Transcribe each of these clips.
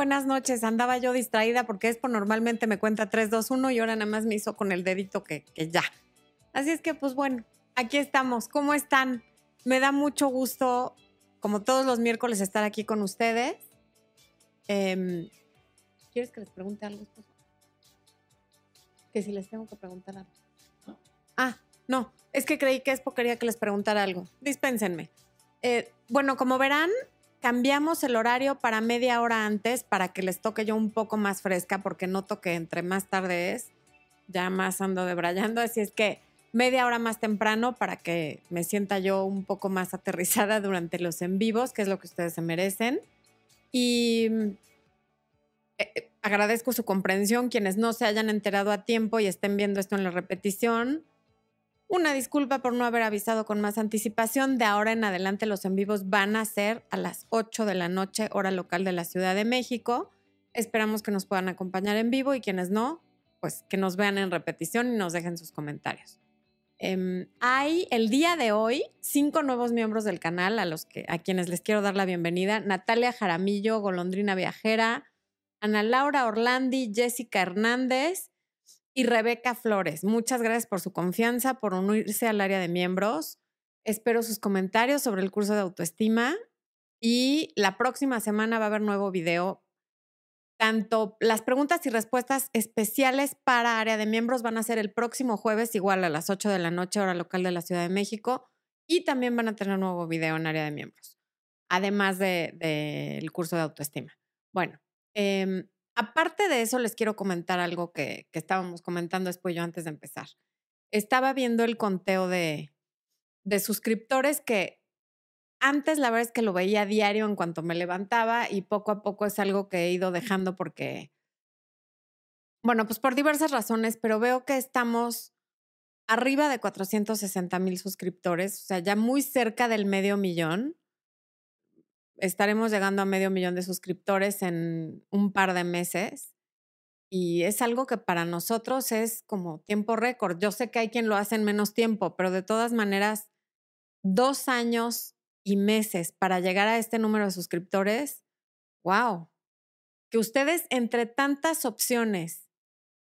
Buenas noches. Andaba yo distraída porque Expo normalmente me cuenta 3, 2, 1 y ahora nada más me hizo con el dedito que, que ya. Así es que, pues bueno, aquí estamos. ¿Cómo están? Me da mucho gusto, como todos los miércoles, estar aquí con ustedes. Em, ¿Quieres que les pregunte algo? Que si les tengo que preguntar algo. Ah, no, es que creí que Expo quería que les preguntara algo. Dispénsenme. Eh, bueno, como verán, cambiamos el horario para media hora antes para que les toque yo un poco más fresca, porque noto que entre más tarde es, ya más ando debrayando. Así es que media hora más temprano para que me sienta yo un poco más aterrizada durante los en vivos, que es lo que ustedes se merecen. Y eh, eh, agradezco su comprensión, quienes no se hayan enterado a tiempo y estén viendo esto en la repetición. Una disculpa por no haber avisado con más anticipación. De ahora en adelante los en vivos van a ser a las 8 de la noche, hora local de la Ciudad de México. Esperamos que nos puedan acompañar en vivo y quienes no, pues que nos vean en repetición y nos dejen sus comentarios. Em, hay el día de hoy cinco nuevos miembros del canal a, los que, a quienes les quiero dar la bienvenida. Natalia Jaramillo, Golondrina Viajera, Ana Laura Orlandi, Jessica Hernández y Rebeca Flores. Muchas gracias por su confianza, por unirse al área de miembros. Espero sus comentarios sobre el curso de autoestima y la próxima semana va a haber nuevo video tanto las preguntas y respuestas especiales para área de miembros van a ser el próximo jueves, igual a las 8 de la noche, hora local de la Ciudad de México, y también van a tener nuevo video en área de miembros, además del de, curso de autoestima. Bueno, em, aparte de eso, les quiero comentar algo que, que estábamos comentando después yo antes de empezar. Estaba viendo el conteo de, de suscriptores que antes la verdad es que lo veía diario en cuanto me levantaba y poco a poco es algo que he ido dejando porque, bueno, pues por diversas razones, pero veo que estamos arriba de 460 mil suscriptores, o sea, ya muy cerca del medio millón. Estaremos llegando a medio millón de suscriptores en un par de meses. Y es algo que para nosotros es como tiempo récord. Yo sé que hay quien lo hace en menos tiempo, pero de todas maneras, dos años y meses para llegar a este número de suscriptores, wow. Que ustedes entre tantas opciones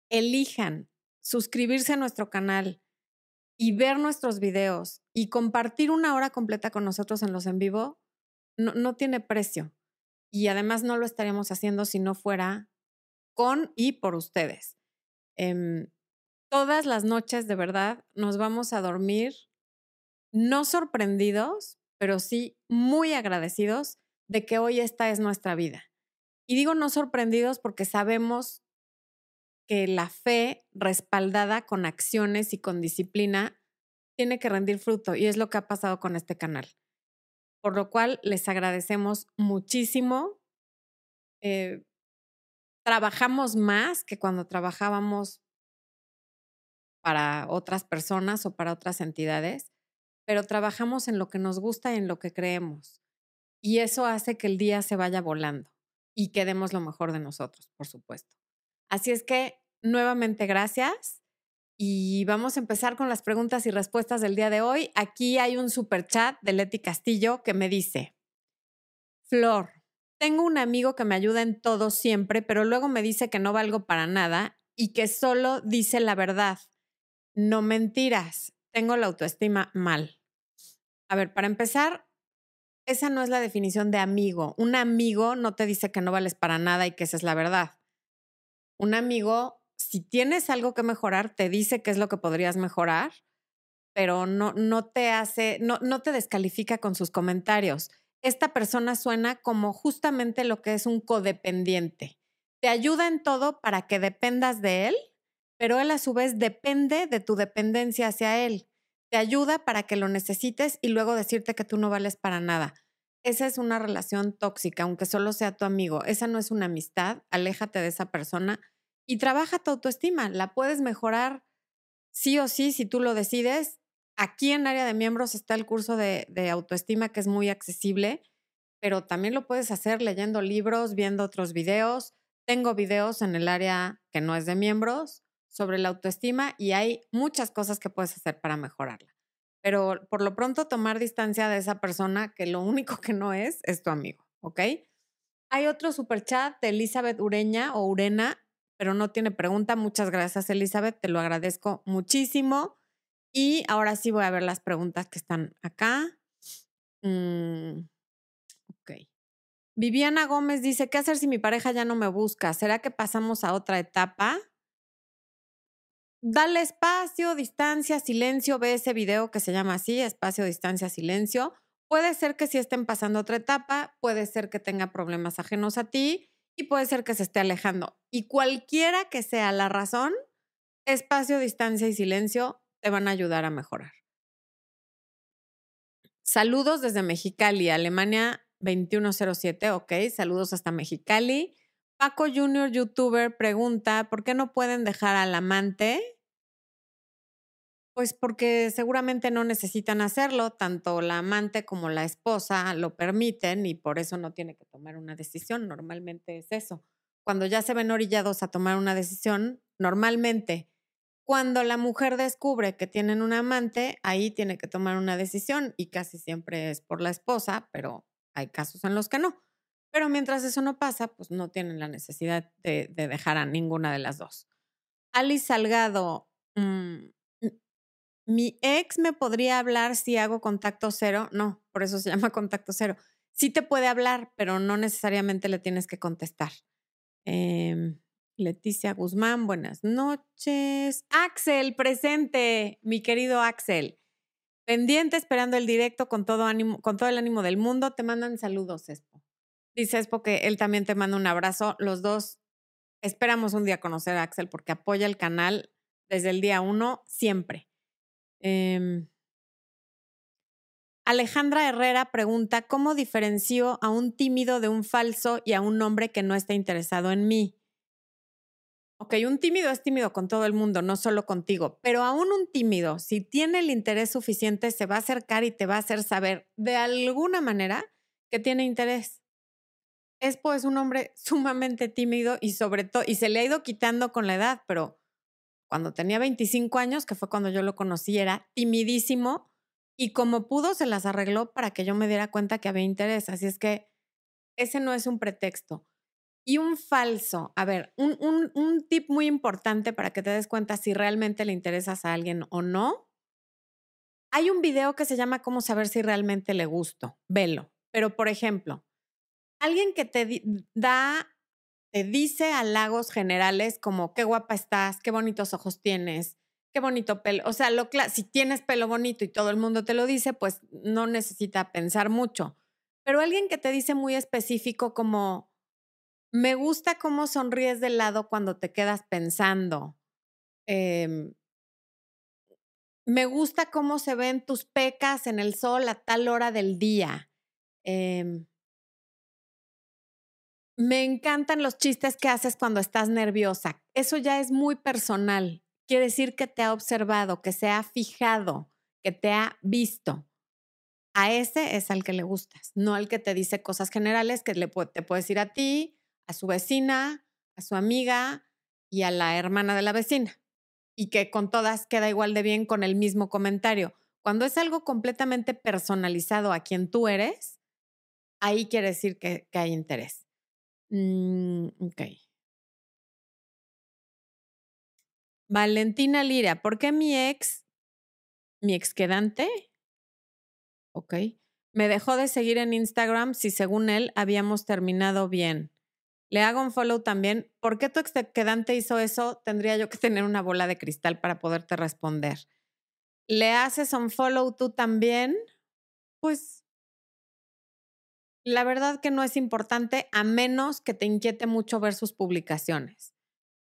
elijan suscribirse a nuestro canal y ver nuestros videos y compartir una hora completa con nosotros en los en vivo, no, tiene precio. Y además no lo estaríamos haciendo si no fuera con y por ustedes. Eh, todas las noches, de verdad, nos vamos a dormir no sorprendidos, pero sí muy agradecidos de que hoy esta es nuestra vida. Y digo no sorprendidos porque sabemos que la fe respaldada con acciones y con disciplina tiene que rendir fruto y es lo que ha pasado con este canal. Por lo cual les agradecemos muchísimo. Eh, trabajamos más que cuando trabajábamos para otras personas o para otras entidades pero trabajamos en lo que nos gusta y en lo que creemos. Y eso hace que el día se vaya volando y que demos lo mejor de nosotros, por supuesto. Así es que, nuevamente, gracias. Y vamos a empezar con las preguntas y respuestas del día de hoy. Aquí hay un super chat de Leti Castillo que me dice, Flor, tengo un amigo que me ayuda en todo siempre, pero luego me dice que no valgo para nada y que solo dice la verdad. No mentiras, tengo la autoestima mal. A ver, para empezar, esa no es la definición de amigo. Un amigo no te dice que no vales para nada y que esa es la verdad. Un amigo, si tienes algo que mejorar, te dice qué es lo que podrías mejorar, pero no, no te hace, no, no te descalifica con sus comentarios. Esta persona suena como justamente lo que es un codependiente. Te ayuda en todo para que dependas de él, pero él a su vez depende de tu dependencia hacia él te ayuda para que lo necesites y luego decirte que tú no vales para nada. Esa es una relación tóxica, aunque solo sea tu amigo. Esa no es una amistad. Aléjate de esa persona y trabaja tu autoestima. La puedes mejorar sí o sí si tú lo decides. Aquí en área de miembros está el curso de, autoestima que es muy accesible, pero también lo puedes hacer leyendo libros, viendo otros videos. Tengo videos en el área que no es de miembros sobre la autoestima y hay muchas cosas que puedes hacer para mejorarla. Pero por lo pronto tomar distancia de esa persona que lo único que no es es tu amigo, ¿ok? Hay otro super chat de Elizabeth Ureña o Urena, pero no tiene pregunta. Muchas gracias, Elizabeth. Te lo agradezco muchísimo. Y ahora sí voy a ver las preguntas que están acá. Mm, ok. Viviana Gómez dice, ¿qué hacer si mi pareja ya no me busca? ¿Será que pasamos a otra etapa? Dale espacio, distancia, silencio. Ve ese video que se llama así, espacio, distancia, silencio. Puede ser que sí estén pasando otra etapa, puede ser que tenga problemas ajenos a ti y puede ser que se esté alejando. Y cualquiera que sea la razón, espacio, distancia y silencio te van a ayudar a mejorar. Saludos desde Mexicali, Alemania 2107, ok, saludos hasta Mexicali. Paco Junior, youtuber, pregunta, ¿por qué no pueden dejar al amante? Pues porque seguramente no necesitan hacerlo, tanto la amante como la esposa lo permiten y por eso no tiene que tomar una decisión. Normalmente es eso. Cuando ya se ven orillados a tomar una decisión, normalmente cuando la mujer descubre que tienen un amante, ahí tiene que tomar una decisión y casi siempre es por la esposa, pero hay casos en los que no. Pero mientras eso no pasa, pues no tienen la necesidad de, dejar a ninguna de las dos. Alice Salgado, mm, mi ex me podría hablar si hago contacto cero. No, por eso se llama contacto cero. Sí te puede hablar, pero no necesariamente le tienes que contestar. Em, Leticia Guzmán, buenas noches. Axel, presente, mi querido Axel. Pendiente, esperando el directo con todo ánimo, con todo el ánimo del mundo. Te mandan saludos, Espo. Dice Espo que él también te manda un abrazo. Los dos esperamos un día conocer a Axel porque apoya el canal desde el día uno, siempre. Em, Alejandra Herrera pregunta, ¿cómo diferencio a un tímido de un falso y a un hombre que no está interesado en mí? Ok, un tímido es tímido con todo el mundo, no solo contigo, pero aún un tímido, si tiene el interés suficiente, se va a acercar y te va a hacer saber de alguna manera que tiene interés. Espo es un hombre sumamente tímido y sobre todo, y se le ha ido quitando con la edad, pero cuando tenía 25 años, que fue cuando yo lo conocí, era timidísimo y como pudo se las arregló para que yo me diera cuenta que había interés. Así es que ese no es un pretexto. Y un falso, a ver, un, un, tip muy importante para que te des cuenta si realmente le interesas a alguien o no. Hay un video que se llama Cómo saber si realmente le gusto. Velo. Pero, por ejemplo, alguien que te da te dice halagos generales como qué guapa estás, qué bonitos ojos tienes, qué bonito pelo. O sea, si tienes pelo bonito y todo el mundo te lo dice, pues no necesita pensar mucho. Pero alguien que te dice muy específico como, me gusta cómo sonríes de lado cuando te quedas pensando. Em, me gusta cómo se ven tus pecas en el sol a tal hora del día. Eh, me encantan los chistes que haces cuando estás nerviosa. Eso ya es muy personal. Quiere decir que te ha observado, que se ha fijado, que te ha visto. A ese es al que le gustas, no al que te dice cosas generales que le, te puede decir a ti, a su vecina, a su amiga y a la hermana de la vecina. Y que con todas queda igual de bien con el mismo comentario. Cuando es algo completamente personalizado a quien tú eres, ahí quiere decir que hay interés. Mm, ok. Valentina Lira, ¿por qué mi ex, mi ex quedante, ok, me dejó de seguir en Instagram si según él habíamos terminado bien? Le hago un follow también. ¿Por qué tu ex quedante hizo eso? Tendría yo que tener una bola de cristal para poderte responder. ¿Le haces un follow tú también? Pues la verdad que no es importante a menos que te inquiete mucho ver sus publicaciones.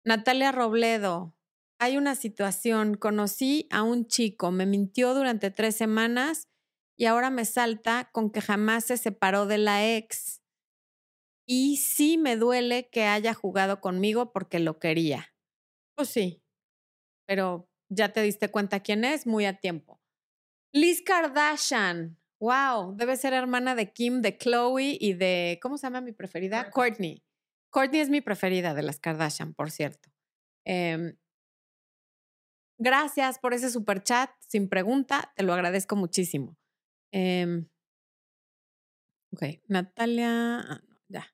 Natalia Robledo, hay una situación, conocí a un chico, me mintió durante tres semanas y ahora me salta con que jamás se separó de la ex. Y sí me duele que haya jugado conmigo porque lo quería. Pues sí, pero ya te diste cuenta quién es muy a tiempo. Liz Kardashian, Wow, debe ser hermana de Kim, de Chloe y de, ¿cómo se llama mi preferida? Courtney. Courtney es mi preferida de las Kardashian, por cierto. Em, gracias por ese super chat sin pregunta, te lo agradezco muchísimo. Eh, ok, Natalia, ah, no, ya.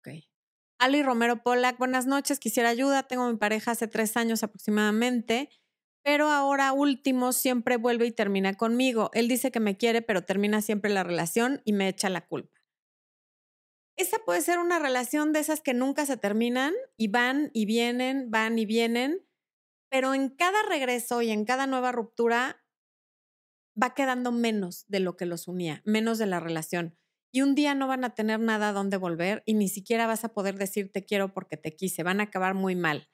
Ok. Ali Romero Polak. buenas noches, quisiera ayuda, tengo a mi pareja hace tres años aproximadamente pero ahora último siempre vuelve y termina conmigo. Él dice que me quiere, pero termina siempre la relación y me echa la culpa. Esa puede ser una relación de esas que nunca se terminan y van y vienen, van y vienen, pero en cada regreso y en cada nueva ruptura va quedando menos de lo que los unía, menos de la relación. Y un día no van a tener nada a dónde volver y ni siquiera vas a poder decir te quiero porque te quise, van a acabar muy mal.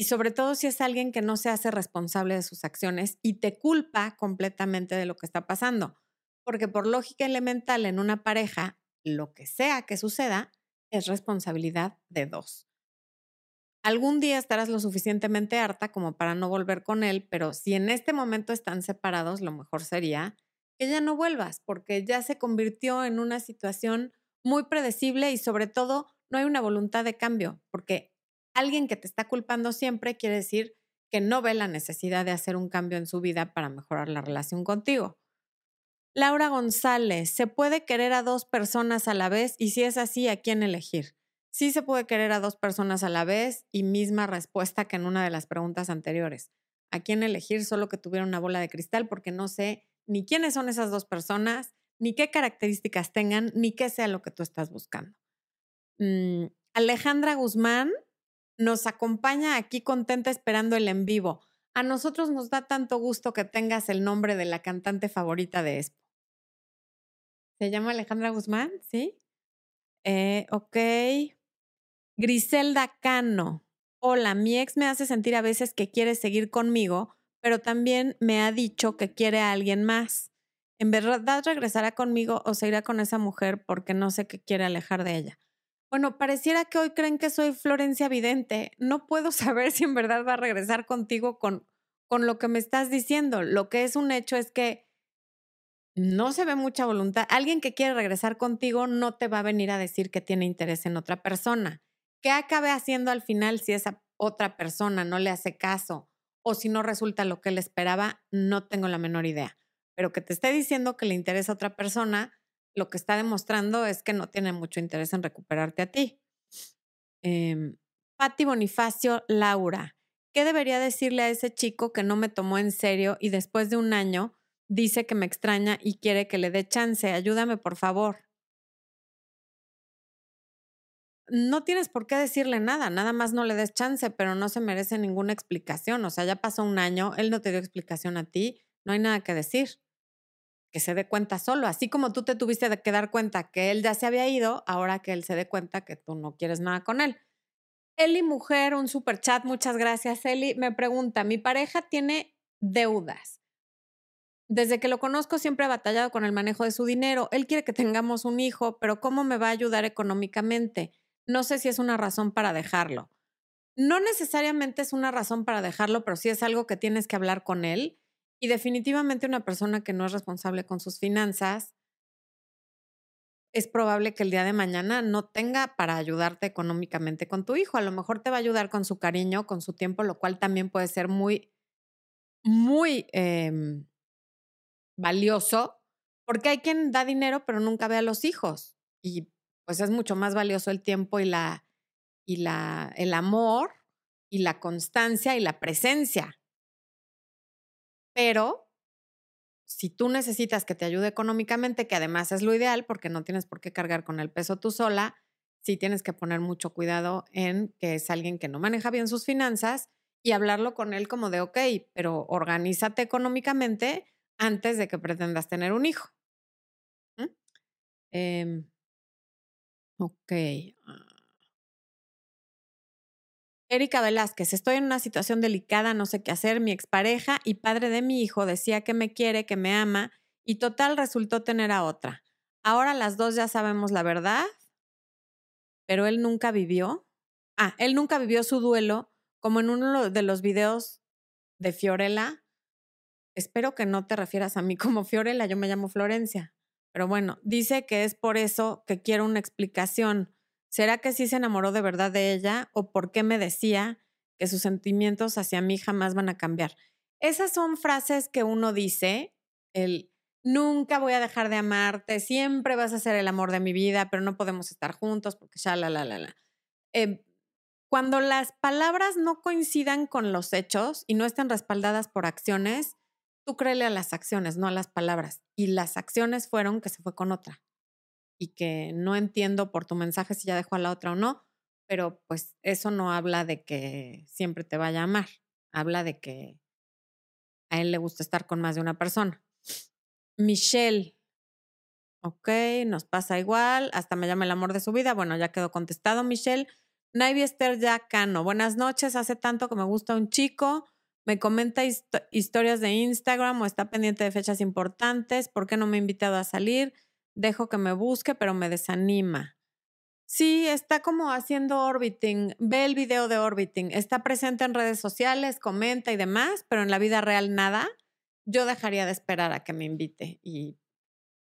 Y sobre todo si es alguien que no se hace responsable de sus acciones y te culpa completamente de lo que está pasando. Porque por lógica elemental en una pareja, lo que sea que suceda es responsabilidad de dos. Algún día estarás lo suficientemente harta como para no volver con él, pero si en este momento están separados, lo mejor sería que ya no vuelvas, porque ya se convirtió en una situación muy predecible y sobre todo no hay una voluntad de cambio, porque alguien que te está culpando siempre quiere decir que no ve la necesidad de hacer un cambio en su vida para mejorar la relación contigo. Laura González, ¿se puede querer a dos personas a la vez? Y si es así, ¿a quién elegir? Sí se puede querer a dos personas a la vez y misma respuesta que en una de las preguntas anteriores. ¿A quién elegir? Solo que tuviera una bola de cristal porque no sé ni quiénes son esas dos personas, ni qué características tengan, ni qué sea lo que tú estás buscando. Mm, Alejandra Guzmán nos acompaña aquí contenta esperando el en vivo. A nosotros nos da tanto gusto que tengas el nombre de la cantante favorita de Expo. ¿Se llama Alejandra Guzmán? ¿Sí? Eh, ok. Griselda Cano. Hola, mi ex me hace sentir a veces que quiere seguir conmigo, pero también me ha dicho que quiere a alguien más. ¿En verdad regresará conmigo o se irá con esa mujer porque no sé qué quiere alejar de ella? Bueno, pareciera que hoy creen que soy Florencia Vidente. No puedo saber si en verdad va a regresar contigo con, con lo que me estás diciendo. Lo que es un hecho es que no se ve mucha voluntad. Alguien que quiere regresar contigo no te va a venir a decir que tiene interés en otra persona. ¿Qué acabe haciendo al final si esa otra persona no le hace caso o si no resulta lo que él esperaba? No tengo la menor idea. Pero que te esté diciendo que le interesa a otra persona, lo que está demostrando es que no tiene mucho interés en recuperarte a ti. Eh, Patti Bonifacio Laura, ¿qué debería decirle a ese chico que no me tomó en serio y después de un año dice que me extraña y quiere que le dé chance. Ayúdame, por favor. No tienes por qué decirle nada, nada más no le des chance, pero no se merece ninguna explicación. O sea, ya pasó un año, él no te dio explicación a ti, no hay nada que decir. Que se dé cuenta solo, así como tú te tuviste que dar cuenta que él ya se había ido, ahora que él se dé cuenta que tú no quieres nada con él. Eli Mujer, un super chat, muchas gracias. Eli me pregunta, mi pareja tiene deudas desde que lo conozco siempre ha batallado con el manejo de su dinero. Él quiere que tengamos un hijo, pero ¿cómo me va a ayudar económicamente? No sé si es una razón para dejarlo. No necesariamente es una razón para dejarlo, pero sí es algo que tienes que hablar con él. Y definitivamente una persona que no es responsable con sus finanzas, es probable que el día de mañana no tenga para ayudarte económicamente con tu hijo. A lo mejor te va a ayudar con su cariño, con su tiempo, lo cual también puede ser muy, muy em, valioso, porque hay quien da dinero pero nunca ve a los hijos y pues es mucho más valioso el tiempo y la y la el amor y la constancia y la presencia. Pero si tú necesitas que te ayude económicamente, que además es lo ideal porque no tienes por qué cargar con el peso tú sola, sí tienes que poner mucho cuidado en que es alguien que no maneja bien sus finanzas y hablarlo con él como de, ok, pero organízate económicamente antes de que pretendas tener un hijo. Eh, ok. Erika Velázquez, estoy en una situación delicada, no sé qué hacer. Mi expareja y padre de mi hijo decía que me quiere, que me ama, y total resultó tener a otra. Ahora las dos ya sabemos la verdad, pero él nunca vivió. Ah, él nunca vivió su duelo, como en uno de los videos de Fiorella, espero que no te refieras a mí como Fiorella, yo me llamo Florencia. Pero bueno, dice que es por eso que quiero una explicación. ¿Será que sí se enamoró de verdad de ella o por qué me decía que sus sentimientos hacia mí jamás van a cambiar? Esas son frases que uno dice, el nunca voy a dejar de amarte, siempre vas a ser el amor de mi vida, pero no podemos estar juntos porque ya la la la la. Eh, cuando las palabras no coincidan con los hechos y no estén respaldadas por acciones, tú créele a las acciones, no a las palabras. Y las acciones fueron que se fue con otra. Y que no entiendo por tu mensaje si ya dejó a la otra o no, pero pues eso no habla de que siempre te vaya a amar. Habla de que a él le gusta estar con más de una persona. Michelle. Ok, nos pasa igual. Hasta me llama el amor de su vida. Bueno, ya quedó contestado, Michelle. Navy Esther Cano. Buenas noches. Hace tanto que me gusta un chico. Me comenta historias de Instagram o está pendiente de fechas importantes. ¿Por qué no me ha invitado a salir? Dejo que me busque, pero me desanima. Sí, está como haciendo orbiting. Ve el video de orbiting. Está presente en redes sociales, comenta y demás, pero en la vida real nada. Yo dejaría de esperar a que me invite y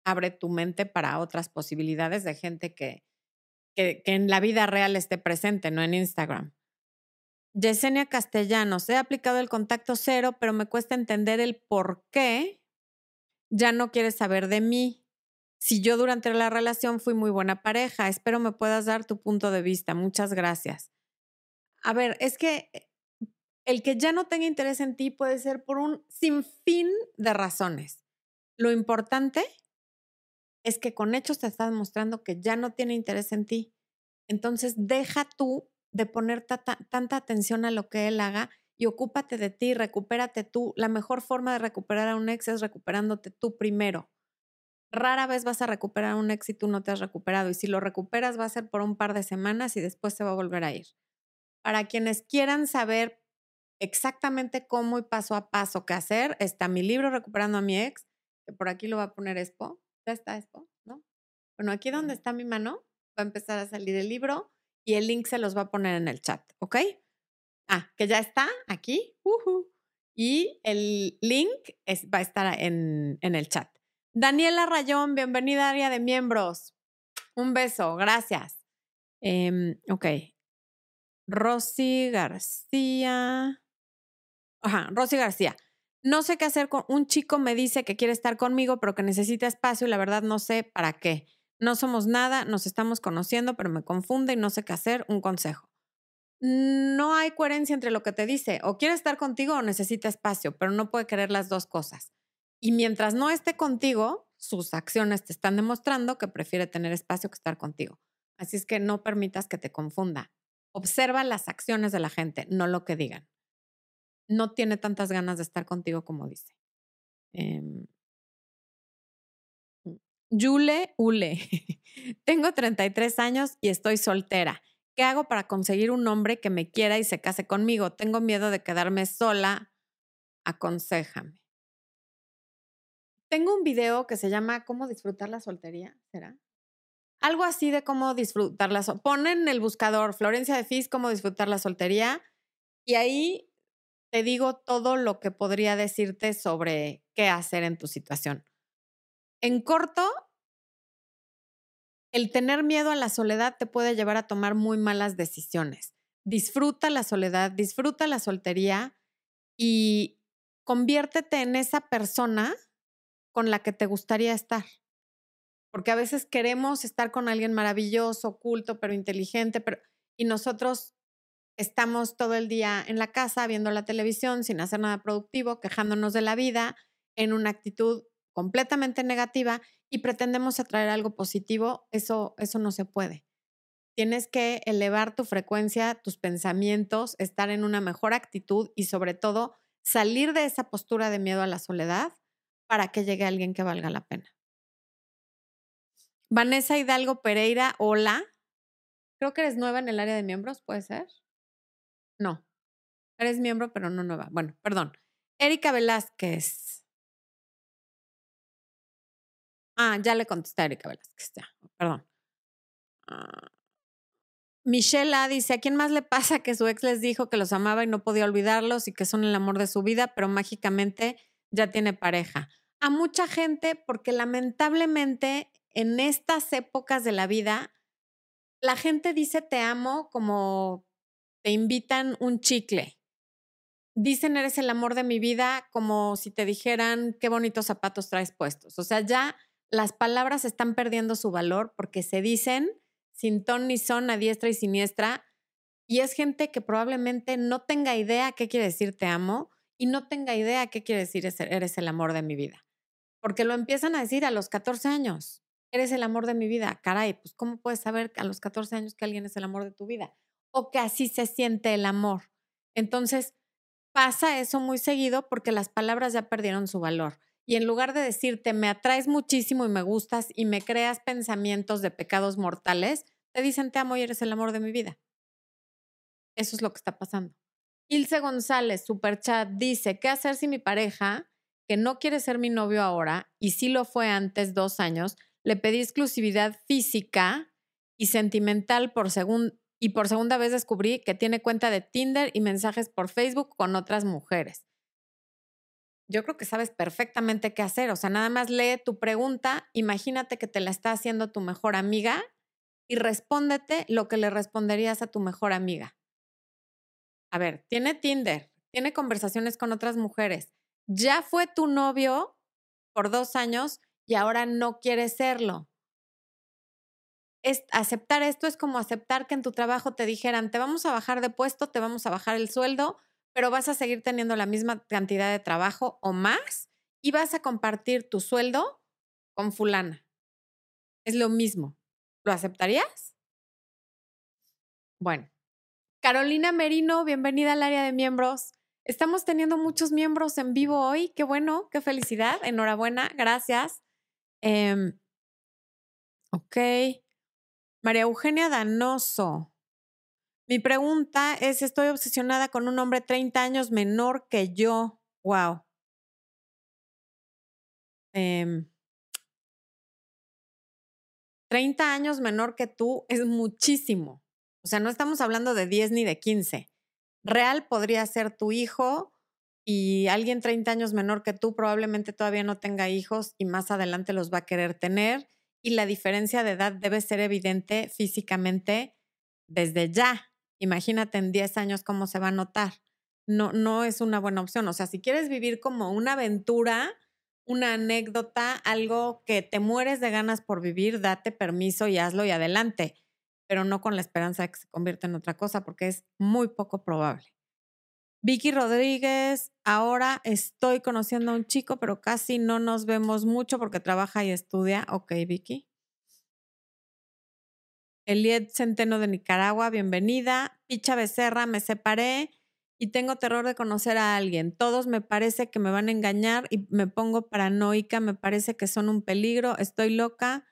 abre tu mente para otras posibilidades de gente que, que, en la vida real esté presente, no en Instagram. Yesenia Castellanos, he aplicado el contacto cero, pero me cuesta entender el por qué ya no quieres saber de mí. Si yo durante la relación fui muy buena pareja, espero me puedas dar tu punto de vista. Muchas gracias. A ver, es que eh, el que ya no tenga interés en ti puede ser por un sinfín de razones. Lo importante es que con hechos te está demostrando que ya no tiene interés en ti. Entonces, deja tú de poner tanta atención a lo que él haga y ocúpate de ti, recupérate tú. La mejor forma de recuperar a un ex es recuperándote tú primero. Rara vez vas a recuperar un tú no te has recuperado y si lo recuperas va a ser por un par de semanas y después se va a volver a ir. Para quienes quieran saber exactamente cómo y paso a paso qué hacer, está mi libro Recuperando a mi ex, que por aquí lo va a poner Expo ya está esto, ¿no? Bueno, aquí donde está mi mano va a empezar a salir el libro y el link se los va a poner en el chat, ¿ok? Ah, que ya está aquí. Y el link va a estar en, en el chat. Daniela Rayón, bienvenida área de miembros. Un beso, gracias. Em, ok. Rosy García. Ajá, Rosy García. No sé qué hacer con un chico me dice que quiere estar conmigo, pero que necesita espacio y la verdad no sé para qué. No somos nada, nos estamos conociendo, pero me confunde y no sé qué hacer. Un consejo. No hay coherencia entre lo que te dice. O quiere estar contigo o necesita espacio, pero no puede querer las dos cosas. Y mientras no esté contigo, sus acciones te están demostrando que prefiere tener espacio que estar contigo. Así es que no permitas que te confunda. Observa las acciones de la gente, no lo que digan no tiene tantas ganas de estar contigo como dice. Eh, Yule Ule, tengo 33 años y estoy soltera. ¿Qué hago para conseguir un hombre que me quiera y se case conmigo? Tengo miedo de quedarme sola. Aconsejame. Tengo un video que se llama ¿Cómo disfrutar la soltería? ¿Será? Algo así de cómo disfrutar la soltería. Ponen en el buscador Florencia de Fis, cómo disfrutar la soltería. Y ahí te digo todo lo que podría decirte sobre qué hacer en tu situación. En corto, el tener miedo a la soledad te puede llevar a tomar muy malas decisiones. Disfruta la soledad, disfruta la soltería y conviértete en esa persona con la que te gustaría estar. Porque a veces queremos estar con alguien maravilloso, oculto, pero inteligente, pero y nosotros estamos todo el día en la casa viendo la televisión sin hacer nada productivo, quejándonos de la vida en una actitud completamente negativa y pretendemos atraer algo positivo, eso, eso no se puede. Tienes que elevar tu frecuencia, tus pensamientos, estar en una mejor actitud y sobre todo salir de esa postura de miedo a la soledad para que llegue alguien que valga la pena. Vanessa Hidalgo Pereira, hola. Creo que eres nueva en el área de miembros, ¿puede ser? No. Eres miembro, pero no nueva. Bueno, perdón. Erika Velázquez. Ah, ya le contesté a Erika Velázquez. Ya, perdón. Ah. Michelle A dice, ¿a quién más le pasa que su ex les dijo que los amaba y no podía olvidarlos y que son el amor de su vida, pero mágicamente ya tiene pareja? A mucha gente, porque lamentablemente en estas épocas de la vida, la gente dice te amo como te invitan un chicle. Dicen eres el amor de mi vida como si te dijeran qué bonitos zapatos traes puestos. O sea, ya las palabras están perdiendo su valor porque se dicen sin ton ni son a diestra y siniestra Y es gente que probablemente no tenga idea qué quiere decir te amo y no tenga idea qué quiere decir eres el amor de mi vida. Porque lo empiezan a decir a los 14 años. Eres el amor de mi vida. Caray, pues ¿cómo puedes saber a los 14 años que alguien es el amor de tu vida? O que así se siente el amor. Entonces, pasa eso muy seguido porque las palabras ya perdieron su valor. Y en lugar de decirte, me atraes muchísimo y me gustas y me creas pensamientos de pecados mortales, te dicen, te amo y eres el amor de mi vida. Eso es lo que está pasando. Ilse González, Superchat, dice, ¿qué hacer si mi pareja, que no quiere ser mi novio ahora y sí lo fue antes dos años, le pedí exclusividad física y sentimental por y por segunda vez descubrí que tiene cuenta de Tinder y mensajes por Facebook con otras mujeres. Yo creo que sabes perfectamente qué hacer. O sea, nada más lee tu pregunta, imagínate que te la está haciendo tu mejor amiga y respóndete lo que le responderías a tu mejor amiga. A ver, tiene Tinder, tiene conversaciones con otras mujeres, ya fue tu novio por dos años y ahora no quiere serlo aceptar esto es como aceptar que en tu trabajo te dijeran, te vamos a bajar de puesto, te vamos a bajar el sueldo, pero vas a seguir teniendo la misma cantidad de trabajo o más y vas a compartir tu sueldo con fulana. Es lo mismo. ¿Lo aceptarías? Bueno, Carolina Merino, bienvenida al área de miembros. Estamos teniendo muchos miembros en vivo hoy. Qué bueno, qué felicidad. Enhorabuena, gracias. Eh, ok. María Eugenia Danoso. Mi pregunta es, estoy obsesionada con un hombre 30 años menor que yo. Wow. 30 em, años menor que tú es muchísimo. O sea, no estamos hablando de 10 ni de 15. Real podría ser tu hijo y alguien 30 años menor que tú probablemente todavía no tenga hijos y más adelante los va a querer tener y la diferencia de edad debe ser evidente físicamente desde ya. Imagínate en 10 años cómo se va a notar. No, no es una buena opción. O sea, si quieres vivir como una aventura, una anécdota, algo que te mueres de ganas por vivir, date permiso y hazlo y adelante, pero no con la esperanza de que se convierta en otra cosa, porque es muy poco probable. Vicky Rodríguez, ahora estoy conociendo a un chico, pero casi no nos vemos mucho porque trabaja y estudia. Ok, Vicky. Eliet Centeno de Nicaragua, bienvenida. Picha Becerra, me separé y tengo terror de conocer a alguien. Todos me parece que me van a engañar y me pongo paranoica, me parece que son un peligro, estoy loca.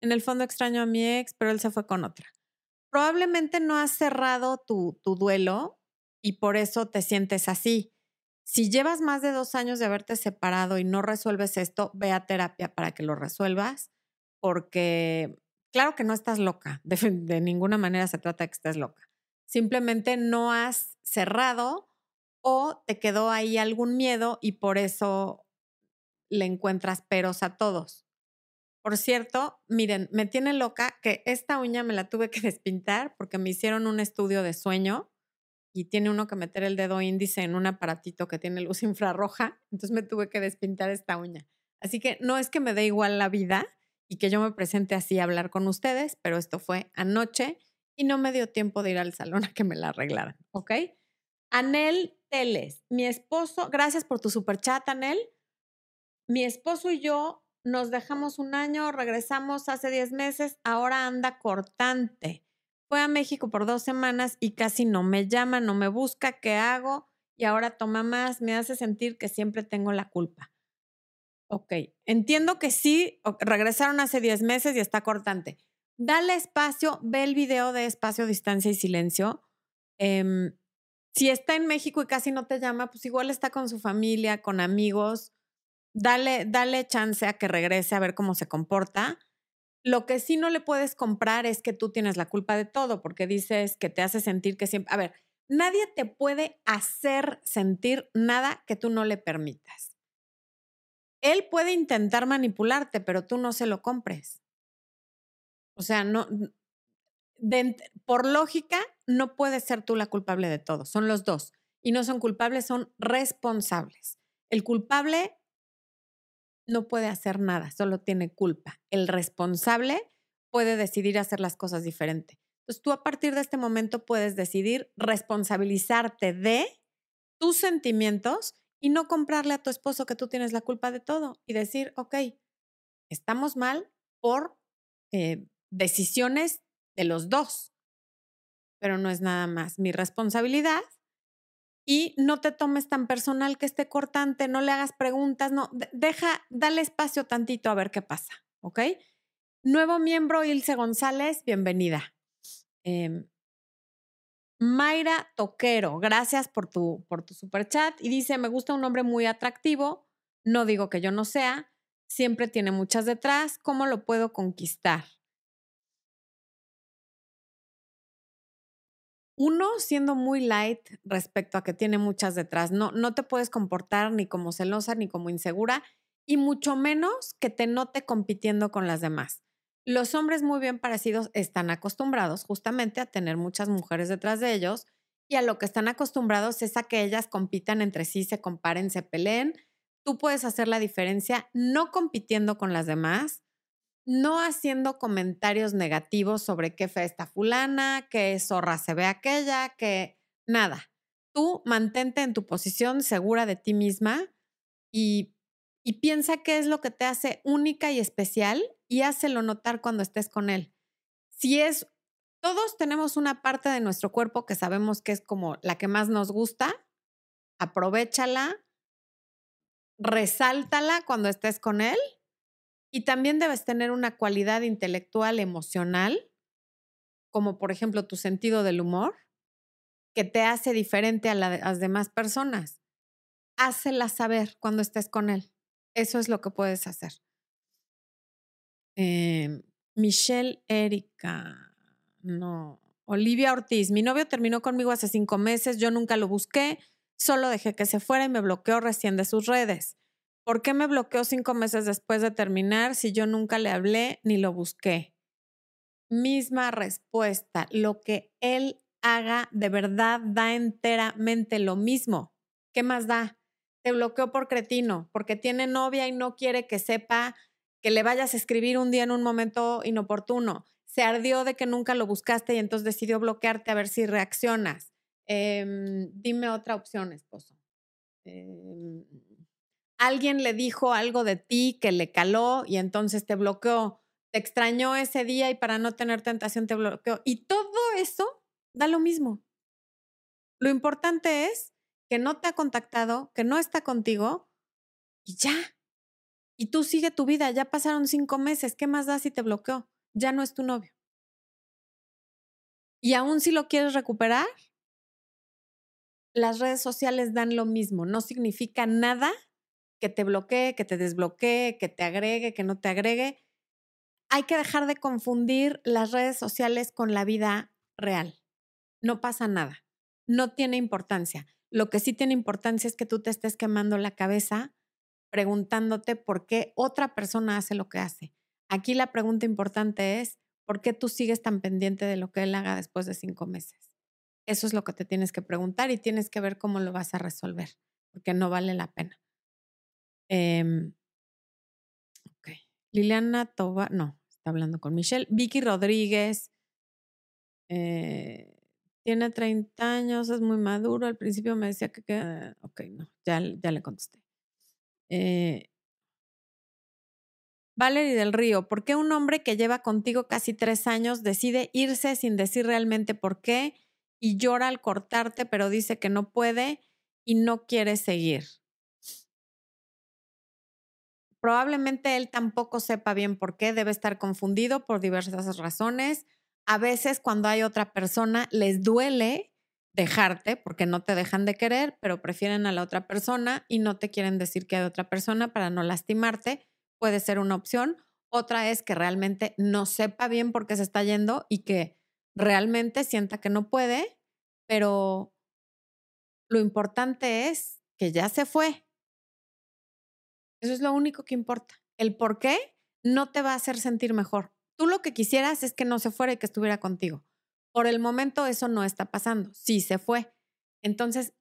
En el fondo extraño a mi ex, pero él se fue con otra. Probablemente no has cerrado tu, tu duelo y por eso te sientes así. Si llevas más de dos años de haberte separado y no resuelves esto, ve a terapia para que lo resuelvas, porque claro que no estás loca, de, ninguna manera se trata de que estés loca. Simplemente no has cerrado o te quedó ahí algún miedo y por eso le encuentras peros a todos. Por cierto, miren, me tiene loca que esta uña me la tuve que despintar porque me hicieron un estudio de sueño y tiene uno que meter el dedo índice en un aparatito que tiene luz infrarroja, entonces me tuve que despintar esta uña. Así que no es que me dé igual la vida y que yo me presente así a hablar con ustedes, pero esto fue anoche y no me dio tiempo de ir al salón a que me la arreglaran, ¿ok? Anel Teles, mi esposo, gracias por tu super chat, Anel. Mi esposo y yo nos dejamos un año, regresamos hace 10 meses, ahora anda cortante. Fue a México por dos semanas y casi no me llama, no me busca, ¿qué hago? Y ahora toma más, me hace sentir que siempre tengo la culpa. Ok, entiendo que sí, regresaron hace 10 meses y está cortante. Dale espacio, ve el video de espacio, distancia y silencio. Em, si está en México y casi no te llama, pues igual está con su familia, con amigos. Dale, dale chance a que regrese a ver cómo se comporta. Lo que sí no le puedes comprar es que tú tienes la culpa de todo, porque dices que te hace sentir que siempre... A ver, nadie te puede hacer sentir nada que tú no le permitas. Él puede intentar manipularte, pero tú no se lo compres. O sea, no, por lógica, no puedes ser tú la culpable de todo. Son los dos. Y no son culpables, son responsables. El culpable no puede hacer nada, solo tiene culpa. El responsable puede decidir hacer las cosas diferente. Entonces tú a partir de este momento puedes decidir responsabilizarte de tus sentimientos y no comprarle a tu esposo que tú tienes la culpa de todo y decir, ok, estamos mal por eh, decisiones de los dos, pero no es nada más mi responsabilidad. Y no te tomes tan personal que esté cortante, no le hagas preguntas, no, deja, dale espacio tantito a ver qué pasa, ¿ok? Nuevo miembro, Ilse González, bienvenida. Em, Mayra Toquero, gracias por tu, por tu super chat. Y dice, me gusta un hombre muy atractivo, no digo que yo no sea, siempre tiene muchas detrás, ¿cómo lo puedo conquistar? Uno, siendo muy light respecto a que tiene muchas detrás, no, no te puedes comportar ni como celosa ni como insegura y mucho menos que te note compitiendo con las demás. Los hombres muy bien parecidos están acostumbrados justamente a tener muchas mujeres detrás de ellos y a lo que están acostumbrados es a que ellas compitan entre sí, se comparen, se peleen. Tú puedes hacer la diferencia no compitiendo con las demás, no haciendo comentarios negativos sobre qué fea está fulana, qué zorra se ve aquella, que nada. Tú mantente en tu posición segura de ti misma y, y piensa qué es lo que te hace única y especial y hácelo notar cuando estés con él. Si es, todos tenemos una parte de nuestro cuerpo que sabemos que es como la que más nos gusta, aprovechala, resáltala cuando estés con él y también debes tener una cualidad intelectual, emocional, como por ejemplo tu sentido del humor, que te hace diferente a, las demás personas. Hácela saber cuando estés con él. Eso es lo que puedes hacer. Eh, Michelle Erika, no. Olivia Ortiz, mi novio terminó conmigo hace cinco meses, yo nunca lo busqué, solo dejé que se fuera y me bloqueó recién de sus redes. ¿Por qué me bloqueó cinco meses después de terminar si yo nunca le hablé ni lo busqué? Misma respuesta, lo que él haga de verdad da enteramente lo mismo. ¿Qué más da? Te bloqueó por cretino, porque tiene novia y no quiere que sepa que le vayas a escribir un día en un momento inoportuno. Se ardió de que nunca lo buscaste y entonces decidió bloquearte a ver si reaccionas. Em, dime otra opción, esposo. Em, alguien le dijo algo de ti que le caló y entonces te bloqueó. Te extrañó ese día y para no tener tentación te bloqueó. Y todo eso da lo mismo. Lo importante es que no te ha contactado, que no está contigo y ya. Y tú sigue tu vida, ya pasaron cinco meses, ¿qué más da si te bloqueó? Ya no es tu novio. Y aún si lo quieres recuperar, las redes sociales dan lo mismo, no significa nada que te bloquee, que te desbloquee, que te agregue, que no te agregue. Hay que dejar de confundir las redes sociales con la vida real. No pasa nada, no tiene importancia. Lo que sí tiene importancia es que tú te estés quemando la cabeza preguntándote por qué otra persona hace lo que hace. Aquí la pregunta importante es, ¿por qué tú sigues tan pendiente de lo que él haga después de cinco meses? Eso es lo que te tienes que preguntar y tienes que ver cómo lo vas a resolver, porque no vale la pena. Eh, ok. Liliana Toba, no, está hablando con Michelle. Vicky Rodríguez, eh, tiene 30 años, es muy maduro. Al principio me decía que, que ok, no, ya, ya le contesté. Eh, Valerie del Río, ¿por qué un hombre que lleva contigo casi tres años decide irse sin decir realmente por qué y llora al cortarte, pero dice que no puede y no quiere seguir? Probablemente él tampoco sepa bien por qué, debe estar confundido por diversas razones. A veces cuando hay otra persona les duele dejarte porque no te dejan de querer, pero prefieren a la otra persona y no te quieren decir que hay otra persona para no lastimarte, puede ser una opción. Otra es que realmente no sepa bien por qué se está yendo y que realmente sienta que no puede, pero lo importante es que ya se fue. Eso es lo único que importa. El por qué no te va a hacer sentir mejor. Tú lo que quisieras es que no se fuera y que estuviera contigo. Por el momento eso no está pasando, sí se fue. Entonces,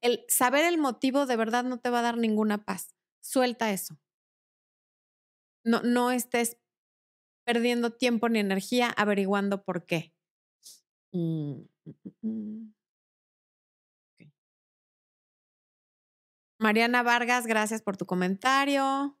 el, saber el motivo de verdad no te va a dar ninguna paz. Suelta eso. No, no estés perdiendo tiempo ni energía averiguando por qué. Mm, mm, mm, Mariana Vargas, gracias por tu comentario.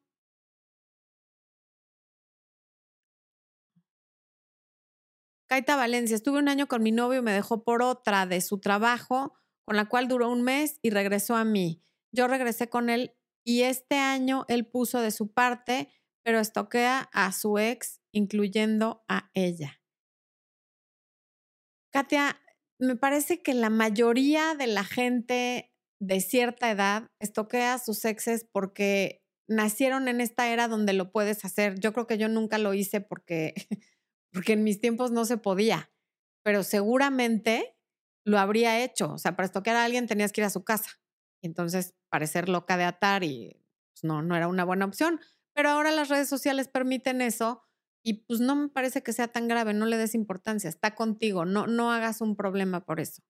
Kaita Valencia, estuve un año con mi novio y me dejó por otra de su trabajo, con la cual duró un mes y regresó a mí. Yo regresé con él y este año él puso de su parte, pero estoquea a su ex, incluyendo a ella. Katia, me parece que la mayoría de la gente de cierta edad estoquea a sus exes porque nacieron en esta era donde lo puedes hacer. Yo creo que yo nunca lo hice porque porque en mis tiempos no se podía, pero seguramente lo habría hecho. O sea, para estoquear a alguien tenías que ir a su casa. Y entonces, parecer loca de atar y pues, no, no era una buena opción. Pero ahora las redes sociales permiten eso y pues no me parece que sea tan grave, no le des importancia, está contigo, no, no hagas un problema por eso.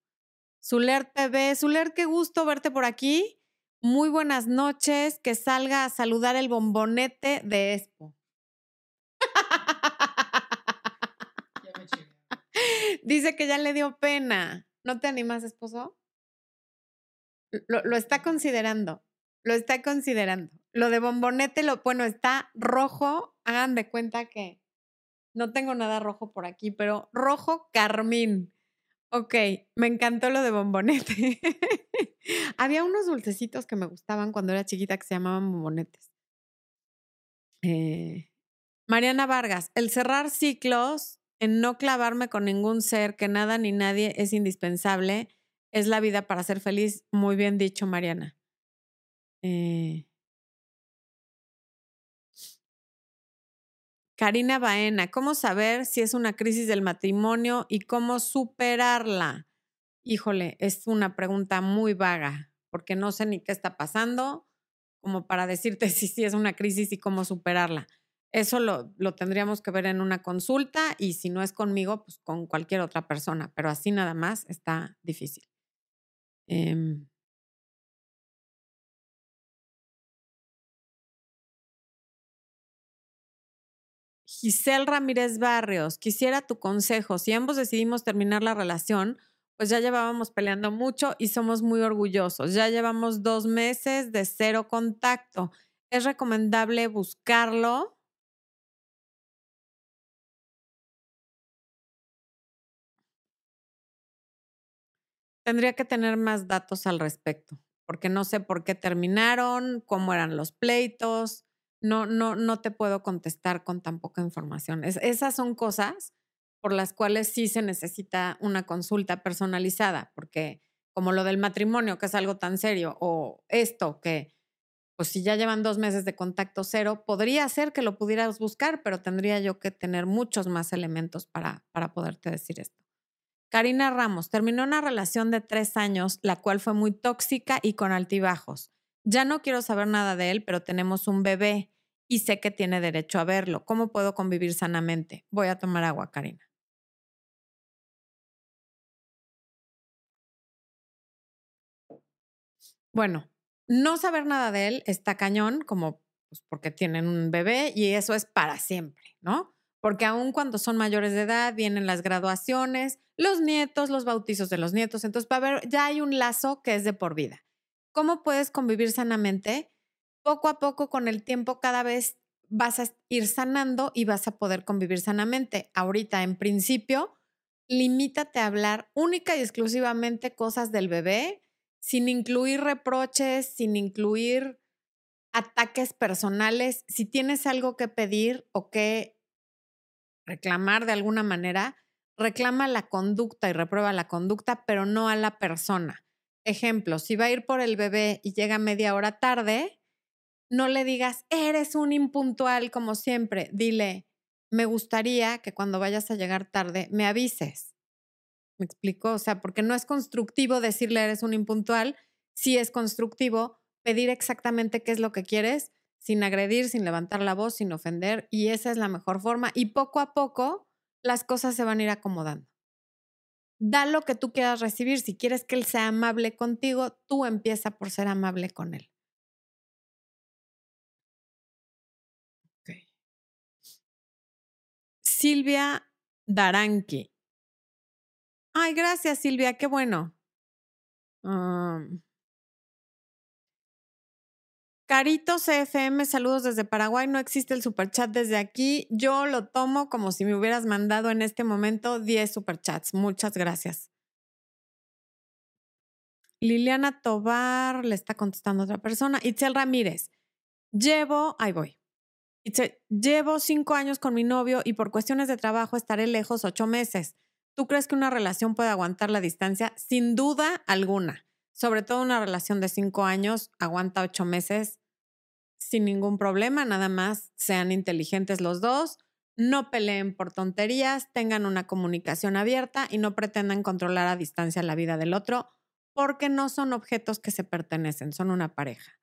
Zuler TV, Zuler, qué gusto verte por aquí. Muy buenas noches, que salga a saludar el bombonete de Expo. Dice que ya le dio pena. ¿No te animas, esposo? Lo, lo, está considerando. Lo está considerando. Lo de bombonete, lo bueno, está rojo. Hagan de cuenta que no tengo nada rojo por aquí, pero rojo carmín. Ok, me encantó lo de bombonete. Había unos dulcecitos que me gustaban cuando era chiquita que se llamaban bombonetes. Eh, Mariana Vargas, el cerrar ciclos en no clavarme con ningún ser, que nada ni nadie es indispensable, es la vida para ser feliz. Muy bien dicho, Mariana. Eh. Karina Baena, ¿cómo saber si es una crisis del matrimonio y cómo superarla? Híjole, es una pregunta muy vaga, porque no sé ni qué está pasando, como para decirte si sí es una crisis y cómo superarla. Eso lo, lo, tendríamos que ver en una consulta y si no es conmigo, pues con cualquier otra persona, pero así nada más está difícil. Eh, Giselle Ramírez Barrios, quisiera tu consejo. Si ambos decidimos terminar la relación, pues ya llevábamos peleando mucho y somos muy orgullosos. Ya llevamos dos meses de cero contacto. ¿Es recomendable buscarlo? Tendría que tener más datos al respecto, porque no sé por qué terminaron, cómo eran los pleitos. No, no, no te puedo contestar con tan poca información. esas son cosas por las cuales sí se necesita una consulta personalizada, porque como lo del matrimonio, que es algo tan serio, o esto, que pues si ya llevan dos meses de contacto cero, podría ser que lo pudieras buscar, pero tendría yo que tener muchos más elementos para, para poderte decir esto. Karina Ramos terminó una relación de tres años, la cual fue muy tóxica y con altibajos. Ya no quiero saber nada de él, pero tenemos un bebé y sé que tiene derecho a verlo. ¿Cómo puedo convivir sanamente? Voy a tomar agua, Karina. Bueno, no saber nada de él está cañón, como pues, porque tienen un bebé y eso es para siempre, ¿no? porque aun cuando son mayores de edad, vienen las graduaciones, los nietos, los bautizos de los nietos, entonces ya hay un lazo que es de por vida. ¿Cómo puedes convivir sanamente? Poco a poco, con el tiempo, cada vez vas a ir sanando y vas a poder convivir sanamente. Ahorita, en principio, limítate a hablar única y exclusivamente cosas del bebé, sin incluir reproches, sin incluir ataques personales. Si tienes algo que pedir o que reclamar de alguna manera, reclama la conducta y reprueba la conducta, pero no a la persona. Ejemplo, si va a ir por el bebé y llega media hora tarde, no le digas, eres un impuntual como siempre. Dile, me gustaría que cuando vayas a llegar tarde me avises. ¿Me explico? O sea, porque no es constructivo decirle eres un impuntual, sí es constructivo pedir exactamente qué es lo que quieres sin agredir, sin levantar la voz, sin ofender, y esa es la mejor forma. Y poco a poco las cosas se van a ir acomodando. Da lo que tú quieras recibir. Si quieres que él sea amable contigo, tú empieza por ser amable con él. Silvia Daranqui. Ay, gracias, Silvia, qué bueno. Um, Carito CFM, saludos desde Paraguay. No existe el superchat desde aquí. Yo lo tomo como si me hubieras mandado en este momento 10 superchats. Muchas gracias. Liliana Tobar le está contestando a otra persona. Itzel Ramírez. Llevo, ahí voy. Llevo cinco años con mi novio y por cuestiones de trabajo estaré lejos ocho meses. ¿Tú crees que una relación puede aguantar la distancia? Sin duda alguna. Sobre todo una relación de cinco años aguanta ocho meses sin ningún problema, nada más sean inteligentes los dos, no peleen por tonterías, tengan una comunicación abierta y no pretendan controlar a distancia la vida del otro, porque no son objetos que se pertenecen, son una pareja.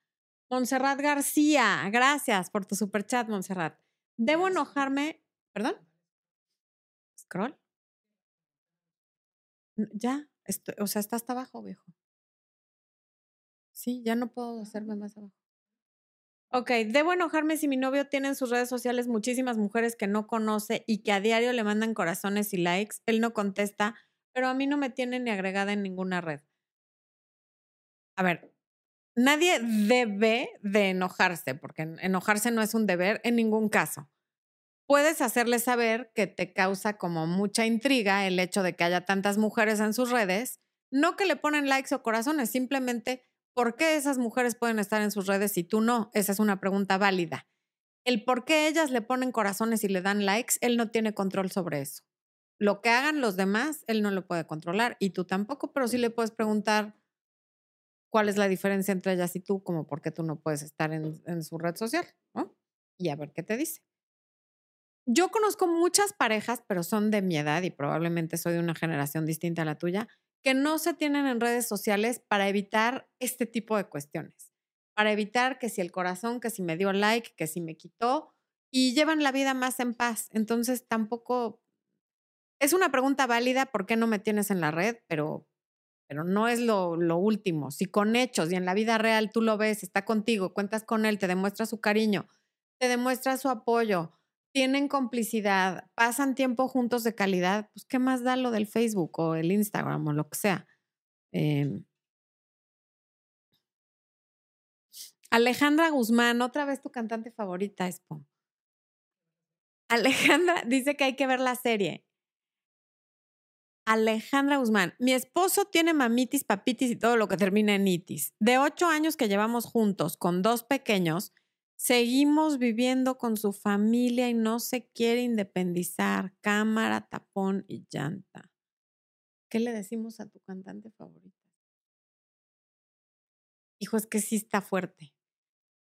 Montserrat García, gracias por tu superchat, Montserrat. ¿Debo enojarme? ¿Perdón? ¿Scroll? Ya, o sea, está hasta abajo, viejo. Sí, ya no puedo hacerme más abajo. Ok, debo enojarme si mi novio tiene en sus redes sociales muchísimas mujeres que no conoce y que a diario le mandan corazones y likes. Él no contesta, pero a mí no me tiene ni agregada en ninguna red. A ver, nadie debe de enojarse, porque enojarse no es un deber en ningún caso. Puedes hacerle saber que te causa como mucha intriga el hecho de que haya tantas mujeres en sus redes, no que le ponen likes o corazones, simplemente ¿por qué esas mujeres pueden estar en sus redes y tú no? Esa es una pregunta válida. El por qué ellas le ponen corazones y le dan likes, él no tiene control sobre eso. Lo que hagan los demás, él no lo puede controlar y tú tampoco, pero sí le puedes preguntar cuál es la diferencia entre ellas y tú, como por qué tú no puedes estar en, su red social, ¿no? Y a ver qué te dice. Yo conozco muchas parejas, pero son de mi edad y probablemente soy de una generación distinta a la tuya, que no se tienen en redes sociales para evitar este tipo de cuestiones, para evitar que si el corazón, que si me dio like, que si me quitó, y llevan la vida más en paz. Entonces tampoco es una pregunta válida, ¿por qué no me tienes en la red? Pero, pero no es lo, lo último. Si con hechos y en la vida real tú lo ves, está contigo, cuentas con él, te demuestra su cariño, te demuestra su apoyo, tienen complicidad, pasan tiempo juntos de calidad, pues qué más da lo del Facebook o el Instagram o lo que sea. Em Alejandra Guzmán, otra vez tu cantante favorita, Expo. Alejandra dice que hay que ver la serie. Alejandra Guzmán, mi esposo tiene mamitis, papitis y todo lo que termina en itis. De ocho años que llevamos juntos con dos pequeños, Seguimos viviendo con su familia y no se quiere independizar. Cámara, tapón y llanta. ¿Qué le decimos a tu cantante favorita? Hijo, es que sí está fuerte.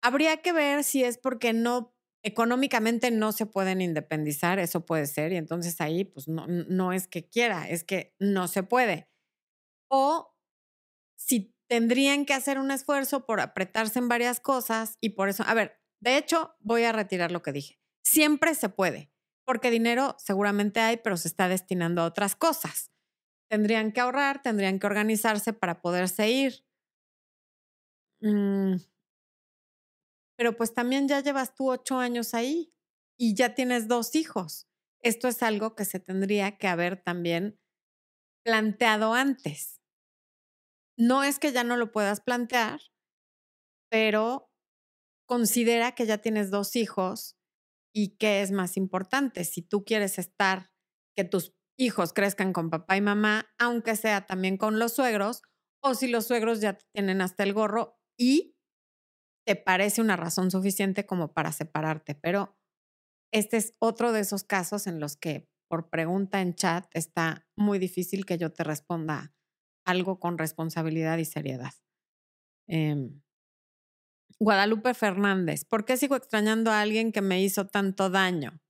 Habría que ver si es porque no económicamente no se pueden independizar, eso puede ser, y entonces ahí pues no, no es que quiera, es que no se puede. O si tendrían que hacer un esfuerzo por apretarse en varias cosas y por eso, a ver, de hecho, voy a retirar lo que dije. Siempre se puede, porque dinero seguramente hay, pero se está destinando a otras cosas. Tendrían que ahorrar, tendrían que organizarse para poderse ir. Mm. Pero pues también ya llevas tú ocho años ahí y ya tienes dos hijos. Esto es algo que se tendría que haber también planteado antes. No es que ya no lo puedas plantear, pero considera que ya tienes dos hijos y qué es más importante. Si tú quieres estar, que tus hijos crezcan con papá y mamá, aunque sea también con los suegros, o si los suegros ya tienen hasta el gorro y te parece una razón suficiente como para separarte. Pero este es otro de esos casos en los que por pregunta en chat está muy difícil que yo te responda algo con responsabilidad y seriedad. Em, Guadalupe Fernández, ¿por qué sigo extrañando a alguien que me hizo tanto daño?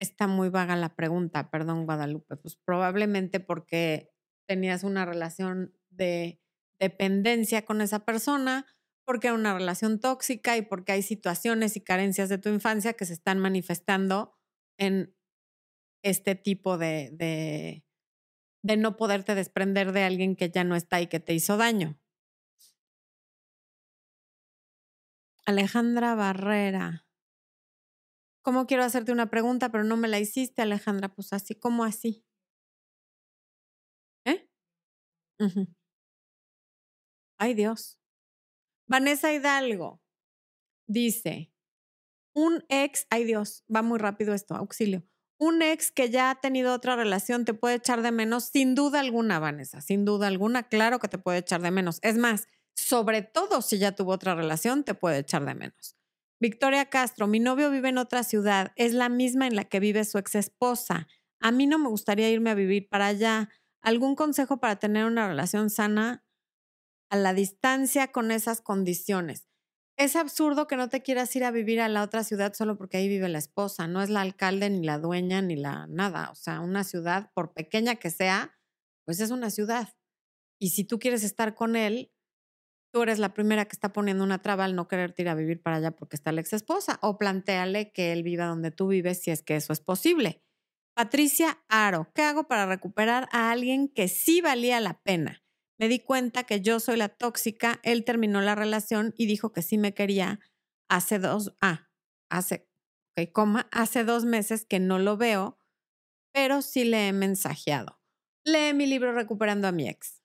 Está muy vaga la pregunta, perdón Guadalupe, pues probablemente porque tenías una relación de dependencia con esa persona, porque era una relación tóxica y porque hay situaciones y carencias de tu infancia que se están manifestando en este tipo de, de, de no poderte desprender de alguien que ya no está y que te hizo daño. Alejandra Barrera. ¿Cómo quiero hacerte una pregunta, pero no me la hiciste, Alejandra? Pues así, ¿cómo así? ¿Eh? Ay, Dios. Vanessa Hidalgo dice, un ex, ay Dios, va muy rápido esto, auxilio. Un ex que ya ha tenido otra relación te puede echar de menos, sin duda alguna, Vanessa, sin duda alguna, claro que te puede echar de menos. Es más, sobre todo si ya tuvo otra relación, te puede echar de menos. Victoria Castro, mi novio vive en otra ciudad, es la misma en la que vive su ex esposa. A mí no me gustaría irme a vivir para allá. ¿Algún consejo para tener una relación sana a la distancia con esas condiciones? Es absurdo que no te quieras ir a vivir a la otra ciudad solo porque ahí vive la esposa. No es la alcalde, ni la dueña, ni la nada. O sea, una ciudad, por pequeña que sea, pues es una ciudad. Y si tú quieres estar con él, tú eres la primera que está poniendo una traba al no quererte ir a vivir para allá porque está la ex esposa, o planteale que él viva donde tú vives si es que eso es posible. Patricia Aro, ¿qué hago para recuperar a alguien que sí valía la pena? Me di cuenta que yo soy la tóxica, él terminó la relación y dijo que sí me quería hace dos, ah, hace, ok, coma, hace dos meses que no lo veo, pero sí le he mensajeado. Lee mi libro Recuperando a mi ex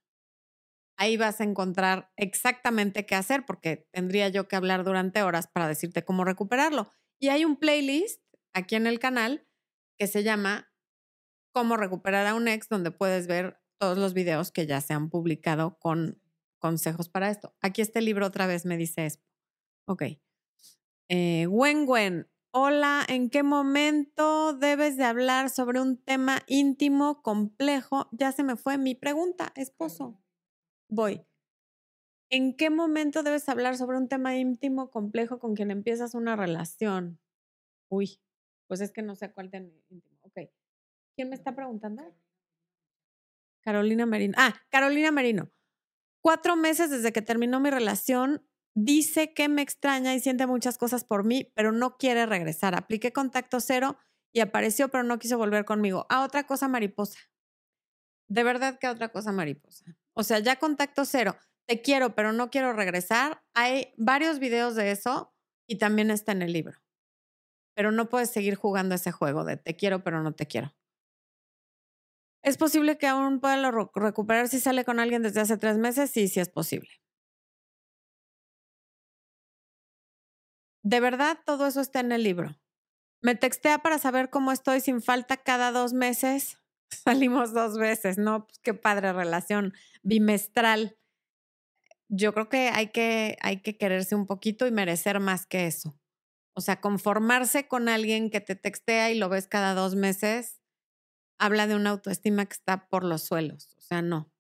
ahí vas a encontrar exactamente qué hacer, porque tendría yo que hablar durante horas para decirte cómo recuperarlo. Y hay un playlist aquí en el canal que se llama Cómo recuperar a un ex, donde puedes ver todos los videos que ya se han publicado con consejos para esto. Aquí este libro otra vez me dice esto. Ok. Eh, Wen hola, ¿en qué momento debes de hablar sobre un tema íntimo, complejo? Ya se me fue mi pregunta, esposo voy. ¿En qué momento debes hablar sobre un tema íntimo, complejo con quien empiezas una relación? Uy, pues es que no sé cuál tema íntimo. Ok. ¿Quién me está preguntando? Carolina Merino. Ah, Carolina Merino. Cuatro meses desde que terminó mi relación, dice que me extraña y siente muchas cosas por mí, pero no quiere regresar. Apliqué contacto cero y apareció, pero no quiso volver conmigo. A otra cosa mariposa. De verdad que a otra cosa mariposa. O sea, ya contacto cero, te quiero, pero no quiero regresar. Hay varios videos de eso y también está en el libro. Pero no puedes seguir jugando ese juego de te quiero, pero no te quiero. ¿Es posible que aún pueda recuperar si sale con alguien desde hace tres meses? Sí, sí es posible. De verdad, todo eso está en el libro. Me textea para saber cómo estoy sin falta cada dos meses. Salimos dos veces, ¿no? Pues qué padre relación bimestral. Yo creo que hay, que hay que quererse un poquito y merecer más que eso. O sea, conformarse con alguien que te textea y lo ves cada dos meses, habla de una autoestima que está por los suelos. O sea, no.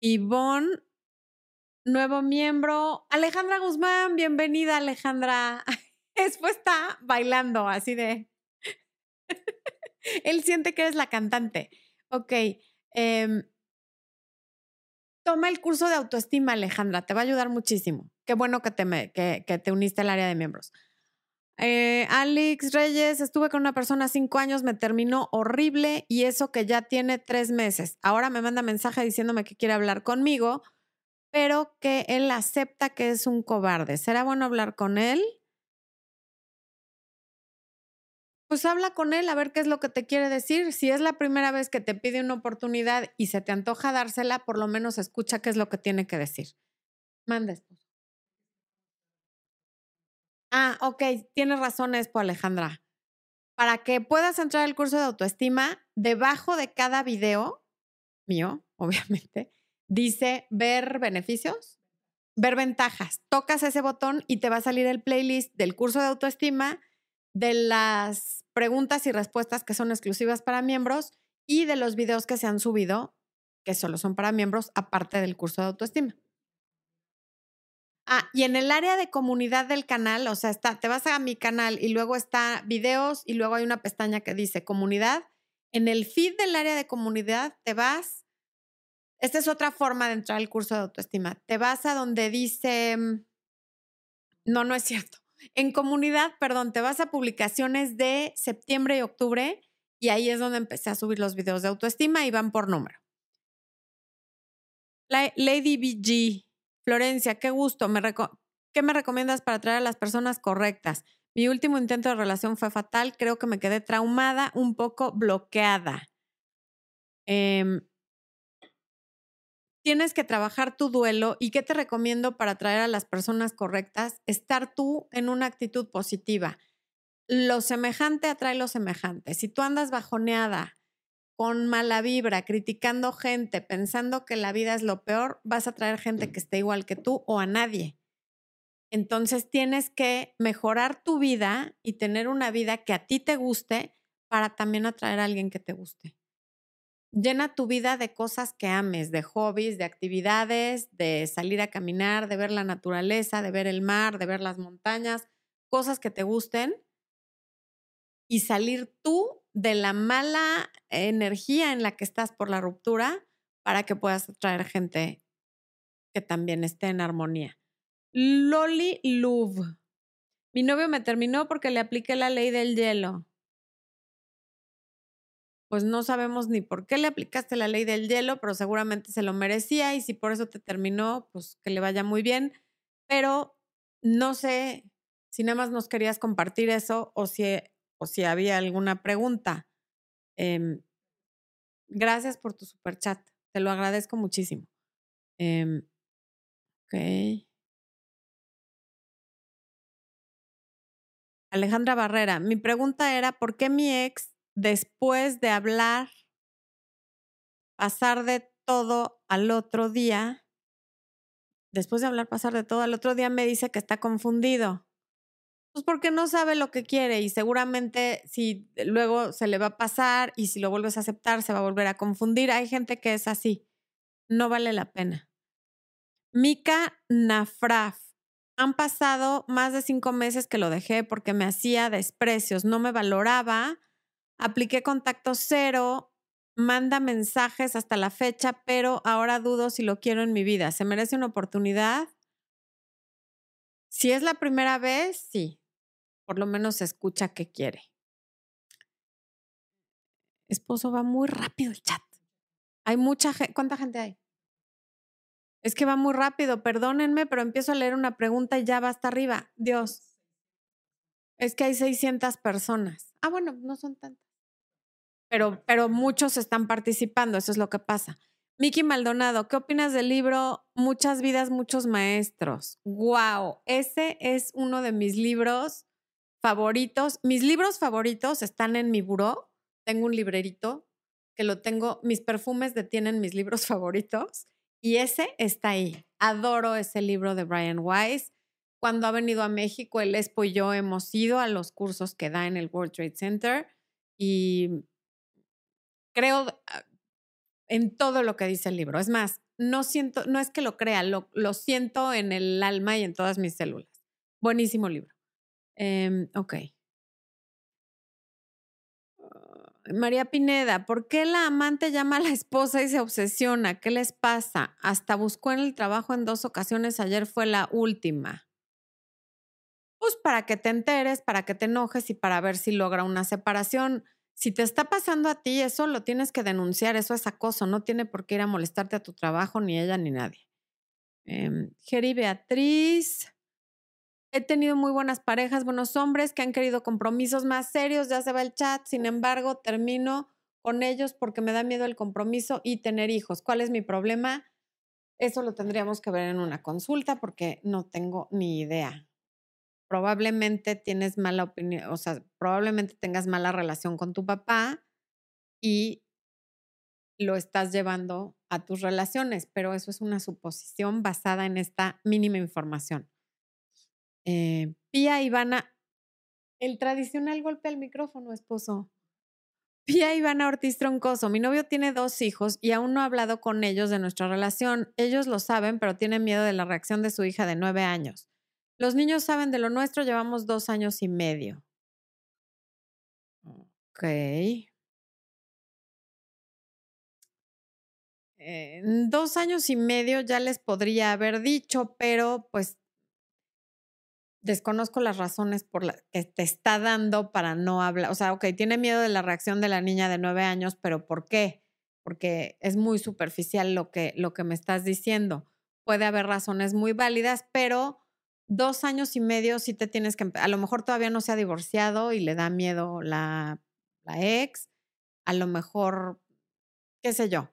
Ivonne, nuevo miembro. Alejandra Guzmán, bienvenida, Alejandra. Después está bailando así de. Él siente que eres la cantante. Ok. Em, toma el curso de autoestima, Alejandra. Te va a ayudar muchísimo. Qué bueno que te, que, te uniste al área de miembros. Eh, Alex Reyes, estuve con una persona cinco años, me terminó horrible y eso que ya tiene tres meses. Ahora me manda mensaje diciéndome que quiere hablar conmigo, pero que él acepta que es un cobarde. ¿Será bueno hablar con él? Pues habla con él a ver qué es lo que te quiere decir. Si es la primera vez que te pide una oportunidad y se te antoja dársela, por lo menos escucha qué es lo que tiene que decir. Manda, Ah, ok, tienes razón, Espo Alejandra. Para que puedas entrar al curso de autoestima, debajo de cada video mío, obviamente, dice ver beneficios, ver ventajas. Tocas ese botón y te va a salir el playlist del curso de autoestima de las preguntas y respuestas que son exclusivas para miembros y de los videos que se han subido, que solo son para miembros, aparte del curso de autoestima. Ah, y en el área de comunidad del canal, o sea, está, te vas a mi canal y luego está videos y luego hay una pestaña que dice comunidad. En el feed del área de comunidad te vas. Esta es otra forma de entrar al curso de autoestima. Te vas a donde dice, mm, no, no es cierto. En comunidad, perdón, te vas a publicaciones de septiembre y octubre y ahí es donde empecé a subir los videos de autoestima y van por número. Lady BG, Florencia, qué gusto. ¿Qué me recomiendas para traer a las personas correctas? Mi último intento de relación fue fatal. Creo que me quedé traumada, un poco bloqueada. Em, tienes que trabajar tu duelo y qué te recomiendo para atraer a las personas correctas, estar tú en una actitud positiva. Lo semejante atrae lo semejante. Si tú andas bajoneada, con mala vibra, criticando gente, pensando que la vida es lo peor, vas a traer gente que esté igual que tú o a nadie. Entonces tienes que mejorar tu vida y tener una vida que a ti te guste para también atraer a alguien que te guste. Llena tu vida de cosas que ames, de hobbies, de actividades, de salir a caminar, de ver la naturaleza, de ver el mar, de ver las montañas, cosas que te gusten y salir tú de la mala energía en la que estás por la ruptura para que puedas atraer gente que también esté en armonía. Loli Love. Mi novio me terminó porque le apliqué la ley del hielo pues no sabemos ni por qué le aplicaste la ley del hielo, pero seguramente se lo merecía y si por eso te terminó, pues que le vaya muy bien. Pero no sé si nada más nos querías compartir eso o si, o si había alguna pregunta. Em, gracias por tu super chat, te lo agradezco muchísimo. Em, ok. Alejandra Barrera, mi pregunta era, ¿por qué mi ex después de hablar, pasar de todo al otro día, después de hablar, pasar de todo al otro día, me dice que está confundido. Pues porque no sabe lo que quiere y seguramente si luego se le va a pasar y si lo vuelves a aceptar se va a volver a confundir. Hay gente que es así. No vale la pena. Mika Nafraf. Han pasado más de cinco meses que lo dejé porque me hacía desprecios, no me valoraba Apliqué contacto cero, manda mensajes hasta la fecha, pero ahora dudo si lo quiero en mi vida. ¿Se merece una oportunidad? Si es la primera vez, sí. Por lo menos escucha que quiere. Esposo, va muy rápido el chat. Hay mucha gente. ¿Cuánta gente hay? Es que va muy rápido, perdónenme, pero empiezo a leer una pregunta y ya va hasta arriba. Dios. Es que hay 600 personas. Ah, bueno, no son tantas pero, pero muchos están participando, eso es lo que pasa. Miki Maldonado, ¿qué opinas del libro Muchas vidas, muchos maestros? ¡Wow! Ese es uno de mis libros favoritos. Mis libros favoritos están en mi buró. Tengo un librerito que lo tengo, mis perfumes detienen mis libros favoritos y ese está ahí. Adoro ese libro de Brian Weiss. Cuando ha venido a México, el Expo y yo hemos ido a los cursos que da en el World Trade Center y creo ah, en todo lo que dice el libro. Es más, no siento, no es que lo crea, lo, siento en el alma y en todas mis células. Buenísimo libro. Eh, ok. Ah, María Pineda, ¿por qué la amante llama a la esposa y se obsesiona? ¿Qué les pasa? Hasta buscó en el trabajo en dos ocasiones, ayer fue la última. Pues para que te enteres, para que te enojes y para ver si logra una separación. Si te está pasando a ti, eso lo tienes que denunciar, eso es acoso, no tiene por qué ir a molestarte a tu trabajo, ni ella ni nadie. Eh, Beatriz, he tenido muy buenas parejas, buenos hombres que han querido compromisos más serios, ya se va el chat, sin embargo, termino con ellos porque me da miedo el compromiso y tener hijos. ¿Cuál es mi problema? Eso lo tendríamos que ver en una consulta porque no tengo ni idea probablemente tienes mala opinión, o sea, probablemente tengas mala relación con tu papá y lo estás llevando a tus relaciones, pero eso es una suposición basada en esta mínima información. Eh, Pía Ivana, el tradicional golpe al micrófono, esposo. Pía Ivana Ortiz Troncoso, mi novio tiene dos hijos y aún no ha hablado con ellos de nuestra relación. Ellos lo saben, pero tienen miedo de la reacción de su hija de nueve años. Los niños saben de lo nuestro, llevamos dos años y medio. Ok. En dos años y medio ya les podría haber dicho, pero pues desconozco las razones por las que te está dando para no hablar. O sea, ok, tiene miedo de la reacción de la niña de nueve años, pero ¿por qué? Porque es muy superficial lo que, lo que me estás diciendo. Puede haber razones muy válidas, pero dos años y medio sí te tienes que, a lo mejor todavía no se ha divorciado y le da miedo la, la ex, a lo mejor, qué sé yo,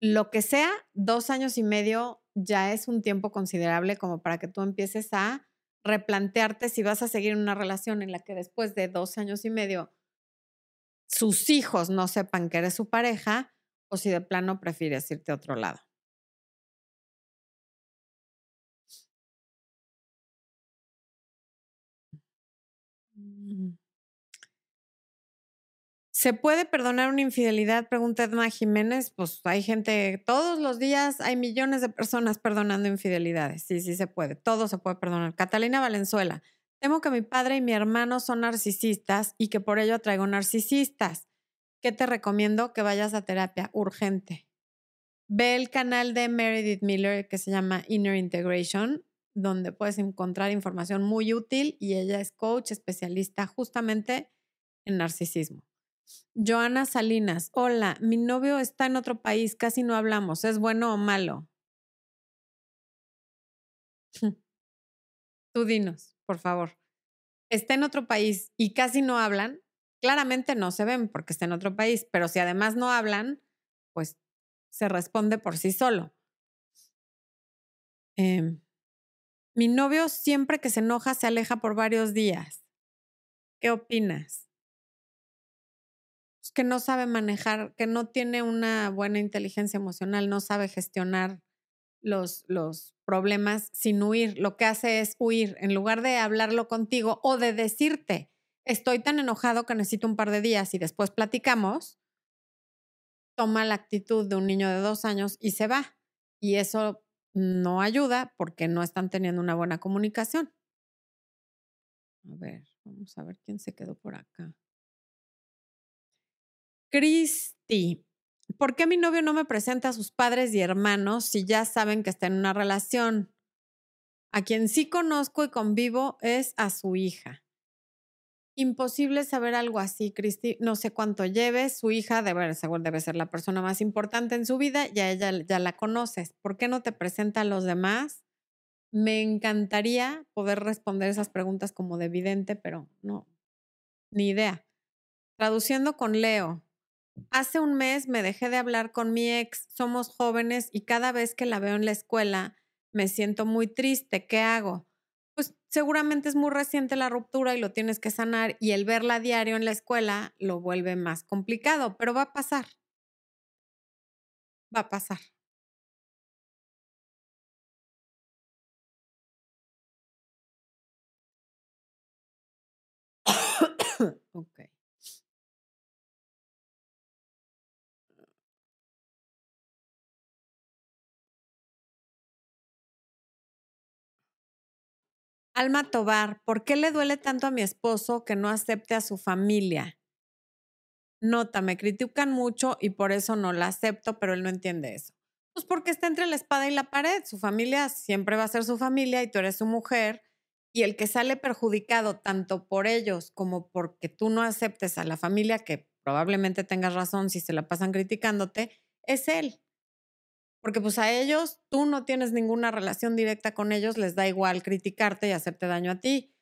lo que sea, dos años y medio ya es un tiempo considerable como para que tú empieces a replantearte si vas a seguir una relación en la que después de dos años y medio sus hijos no sepan que eres su pareja o si de plano prefieres irte a otro lado. ¿Se puede perdonar una infidelidad? Pregunta Edma Jiménez. Pues hay gente, todos los días hay millones de personas perdonando infidelidades. Sí, sí se puede. Todo se puede perdonar. Catalina Valenzuela. Temo que mi padre y mi hermano son narcisistas y que por ello traigo narcisistas. ¿Qué te recomiendo? Que vayas a terapia urgente. Ve el canal de Meredith Miller que se llama Inner Integration, donde puedes encontrar información muy útil y ella es coach especialista justamente en narcisismo. Joana Salinas, hola, mi novio está en otro país, casi no hablamos, ¿es bueno o malo? Tú dinos, por favor. Está en otro país y casi no hablan, claramente no se ven porque está en otro país, pero si además no hablan, pues se responde por sí solo. Em, mi novio siempre que se enoja se aleja por varios días. ¿Qué opinas? que no sabe manejar, que no tiene una buena inteligencia emocional, no sabe gestionar los, los problemas sin huir. Lo que hace es huir en lugar de hablarlo contigo o de decirte, estoy tan enojado que necesito un par de días y después platicamos, toma la actitud de un niño de dos años y se va. Y eso no ayuda porque no están teniendo una buena comunicación. A ver, vamos a ver quién se quedó por acá. Cristi, ¿por qué mi novio no me presenta a sus padres y hermanos si ya saben que está en una relación? A quien sí conozco y convivo es a su hija. Imposible saber algo así, Cristi. No sé cuánto lleve. Su hija debe, debe ser la persona más importante en su vida. Ya ella ya la conoces. ¿Por qué no te presenta a los demás? Me encantaría poder responder esas preguntas como de evidente, pero no, ni idea. Traduciendo con Leo, Hace un mes me dejé de hablar con mi ex, somos jóvenes y cada vez que la veo en la escuela me siento muy triste. ¿Qué hago? Seguramente es muy reciente la ruptura y lo tienes que sanar y el verla a diario en la escuela lo vuelve más complicado, pero va a pasar. Va a pasar. Alma Tobar, ¿por qué le duele tanto a mi esposo que no acepte a su familia? Nota, me critican mucho y por eso no la acepto, pero él no entiende eso. Pues porque está entre la espada y la pared. Su familia siempre va a ser su familia y tú eres su mujer. Y el que sale perjudicado tanto por ellos como porque tú no aceptes a la familia, que probablemente tengas razón si se la pasan criticándote, es él porque pues a ellos tú no tienes ninguna relación directa con ellos, les da igual criticarte y hacerte daño a ti.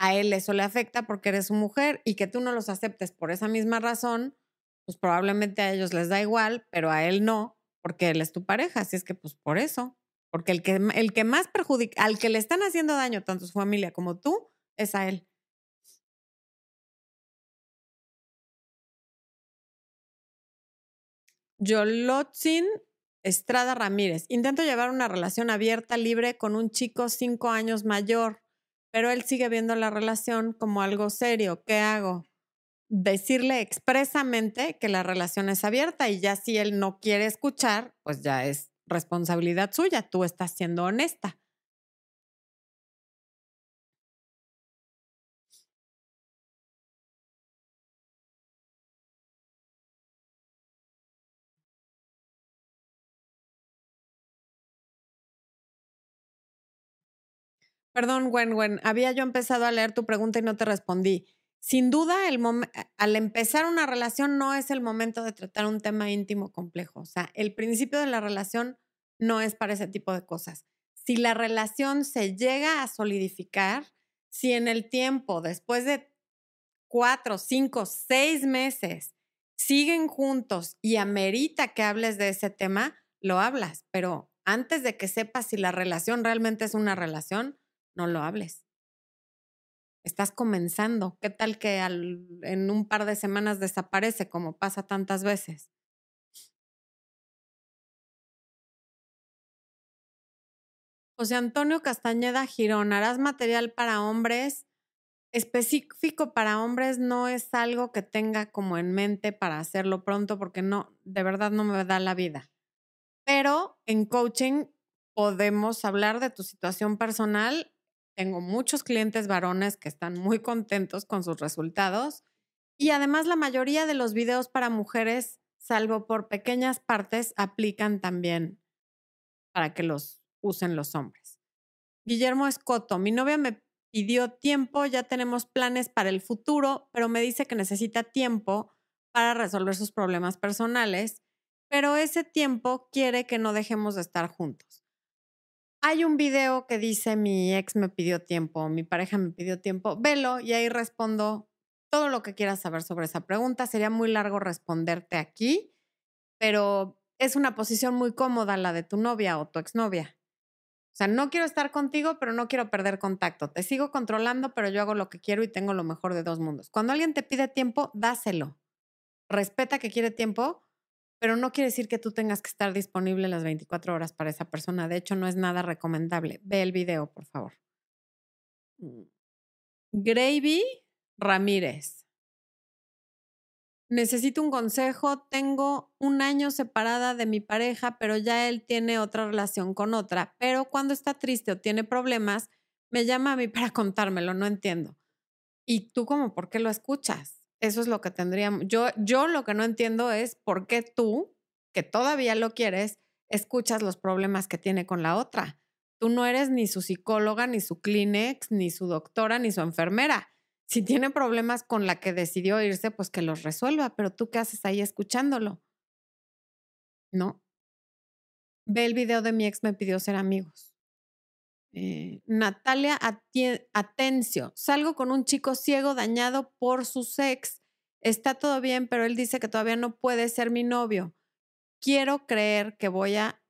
A él eso le afecta porque eres su mujer y que tú no los aceptes por esa misma razón, pues probablemente a ellos les da igual, pero a él no, porque él es tu pareja. Así es que pues por eso, porque el que, el que más perjudica, al que le están haciendo daño tanto su familia como tú, es a él. Yolotzin Estrada Ramírez. Intento llevar una relación abierta, libre con un chico cinco años mayor, pero él sigue viendo la relación como algo serio. ¿Qué hago? Decirle expresamente que la relación es abierta y ya si él no quiere escuchar, pues ya es responsabilidad suya. Tú estás siendo honesta. Perdón, Gwen, Gwen, había yo empezado a leer tu pregunta y no te respondí. Sin duda, al empezar una relación no es el momento de tratar un tema íntimo complejo. O sea, el principio de la relación no es para ese tipo de cosas. si la relación se llega a solidificar, si en el tiempo, después de cuatro, cinco, seis meses, siguen juntos y amerita que hables de ese tema, lo hablas, pero antes de que sepas si la relación realmente es una relación, no lo hables. Estás comenzando. ¿Qué tal que en un par de semanas desaparece como pasa tantas veces? José Antonio Castañeda Girón, harás material para hombres. Específico para hombres no es algo que tenga como en mente para hacerlo pronto porque no, de verdad no me da la vida. Pero en coaching podemos hablar de tu situación personal. Tengo muchos clientes varones que están muy contentos con sus resultados y además la mayoría de los videos para mujeres, salvo por pequeñas partes, aplican también para que los usen los hombres. Guillermo Escoto, mi novia me pidió tiempo, ya tenemos planes para el futuro, pero me dice que necesita tiempo para resolver sus problemas personales, pero ese tiempo quiere que no dejemos de estar juntos. Hay un video que dice mi ex me pidió tiempo, mi pareja me pidió tiempo, velo y ahí respondo todo lo que quieras saber sobre esa pregunta. Sería muy largo responderte aquí, pero es una posición muy cómoda la de tu novia o tu exnovia. O sea, no quiero estar contigo, pero no quiero perder contacto. Te sigo controlando, pero yo hago lo que quiero y tengo lo mejor de dos mundos. Cuando alguien te pide tiempo, dáselo. Respeta que quiere tiempo, pero no quiere decir que tú tengas que estar disponible las 24 horas para esa persona. De hecho, no es nada recomendable. Ve el video, por favor. Mm. Gravy Ramírez. Necesito un consejo. Tengo un año separada de mi pareja, pero ya él tiene otra relación con otra. Pero cuando está triste o tiene problemas, me llama a mí para contármelo. No entiendo. ¿Y tú como por qué lo escuchas? Eso es lo que tendríamos. Yo, yo lo que no entiendo es por qué tú, que todavía lo quieres, escuchas los problemas que tiene con la otra. Tú no eres ni su psicóloga, ni su Kleenex, ni su doctora, ni su enfermera si tiene problemas con la que decidió irse, pues que los resuelva, pero tú qué haces ahí escuchándolo. ¿No? Ve el video de mi ex me pidió ser amigos. Eh, Natalia Atencio, salgo con un chico ciego dañado por su ex. Está todo bien, pero él dice que todavía no puede ser mi novio. Quiero creer que voy a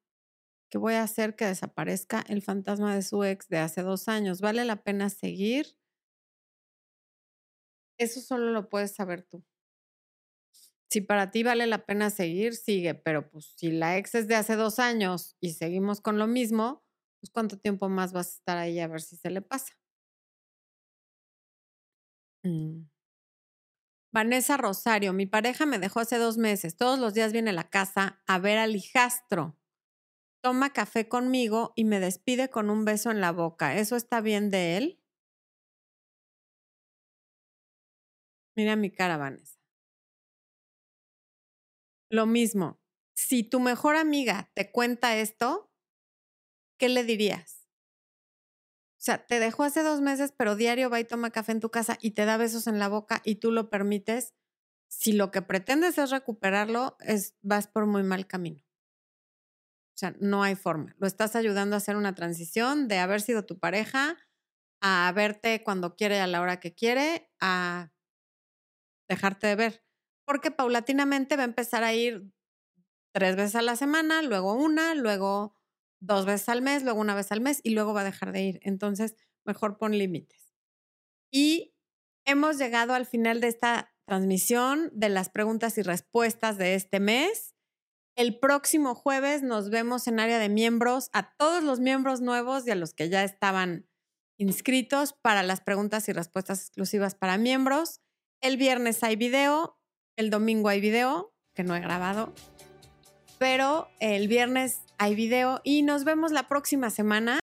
que voy a hacer que desaparezca el fantasma de su ex de hace dos años. ¿Vale la pena seguir? Eso solo lo puedes saber tú. Si para ti vale la pena seguir, sigue, pero pues si la ex es de hace dos años y seguimos con lo mismo, pues cuánto tiempo más vas a estar ahí a ver si se le pasa. Mm. Vanessa Rosario, mi pareja me dejó hace dos meses. Todos los días viene a la casa a ver al hijastro. Toma café conmigo y me despide con un beso en la boca. ¿Eso está bien de él? Mira mi cara, Vanessa. Lo mismo, si tu mejor amiga te cuenta esto, ¿qué le dirías? O sea, te dejó hace dos meses, pero diario va y toma café en tu casa y te da besos en la boca y tú lo permites. Si lo que pretendes es recuperarlo, es, vas por muy mal camino. O sea, no hay forma. Lo estás ayudando a hacer una transición de haber sido tu pareja a verte cuando quiere a la hora que quiere, a dejarte de ver, porque paulatinamente va a empezar a ir tres veces a la semana, luego una, luego dos veces al mes, luego una vez al mes y luego va a dejar de ir. Entonces, mejor pon límites. Y hemos llegado al final de esta transmisión de las preguntas y respuestas de este mes. El próximo jueves nos vemos en área de miembros a todos los miembros nuevos y a los que ya estaban inscritos para las preguntas y respuestas exclusivas para miembros. El viernes hay video, el domingo hay video, que no he grabado, pero el viernes hay video y nos vemos la próxima semana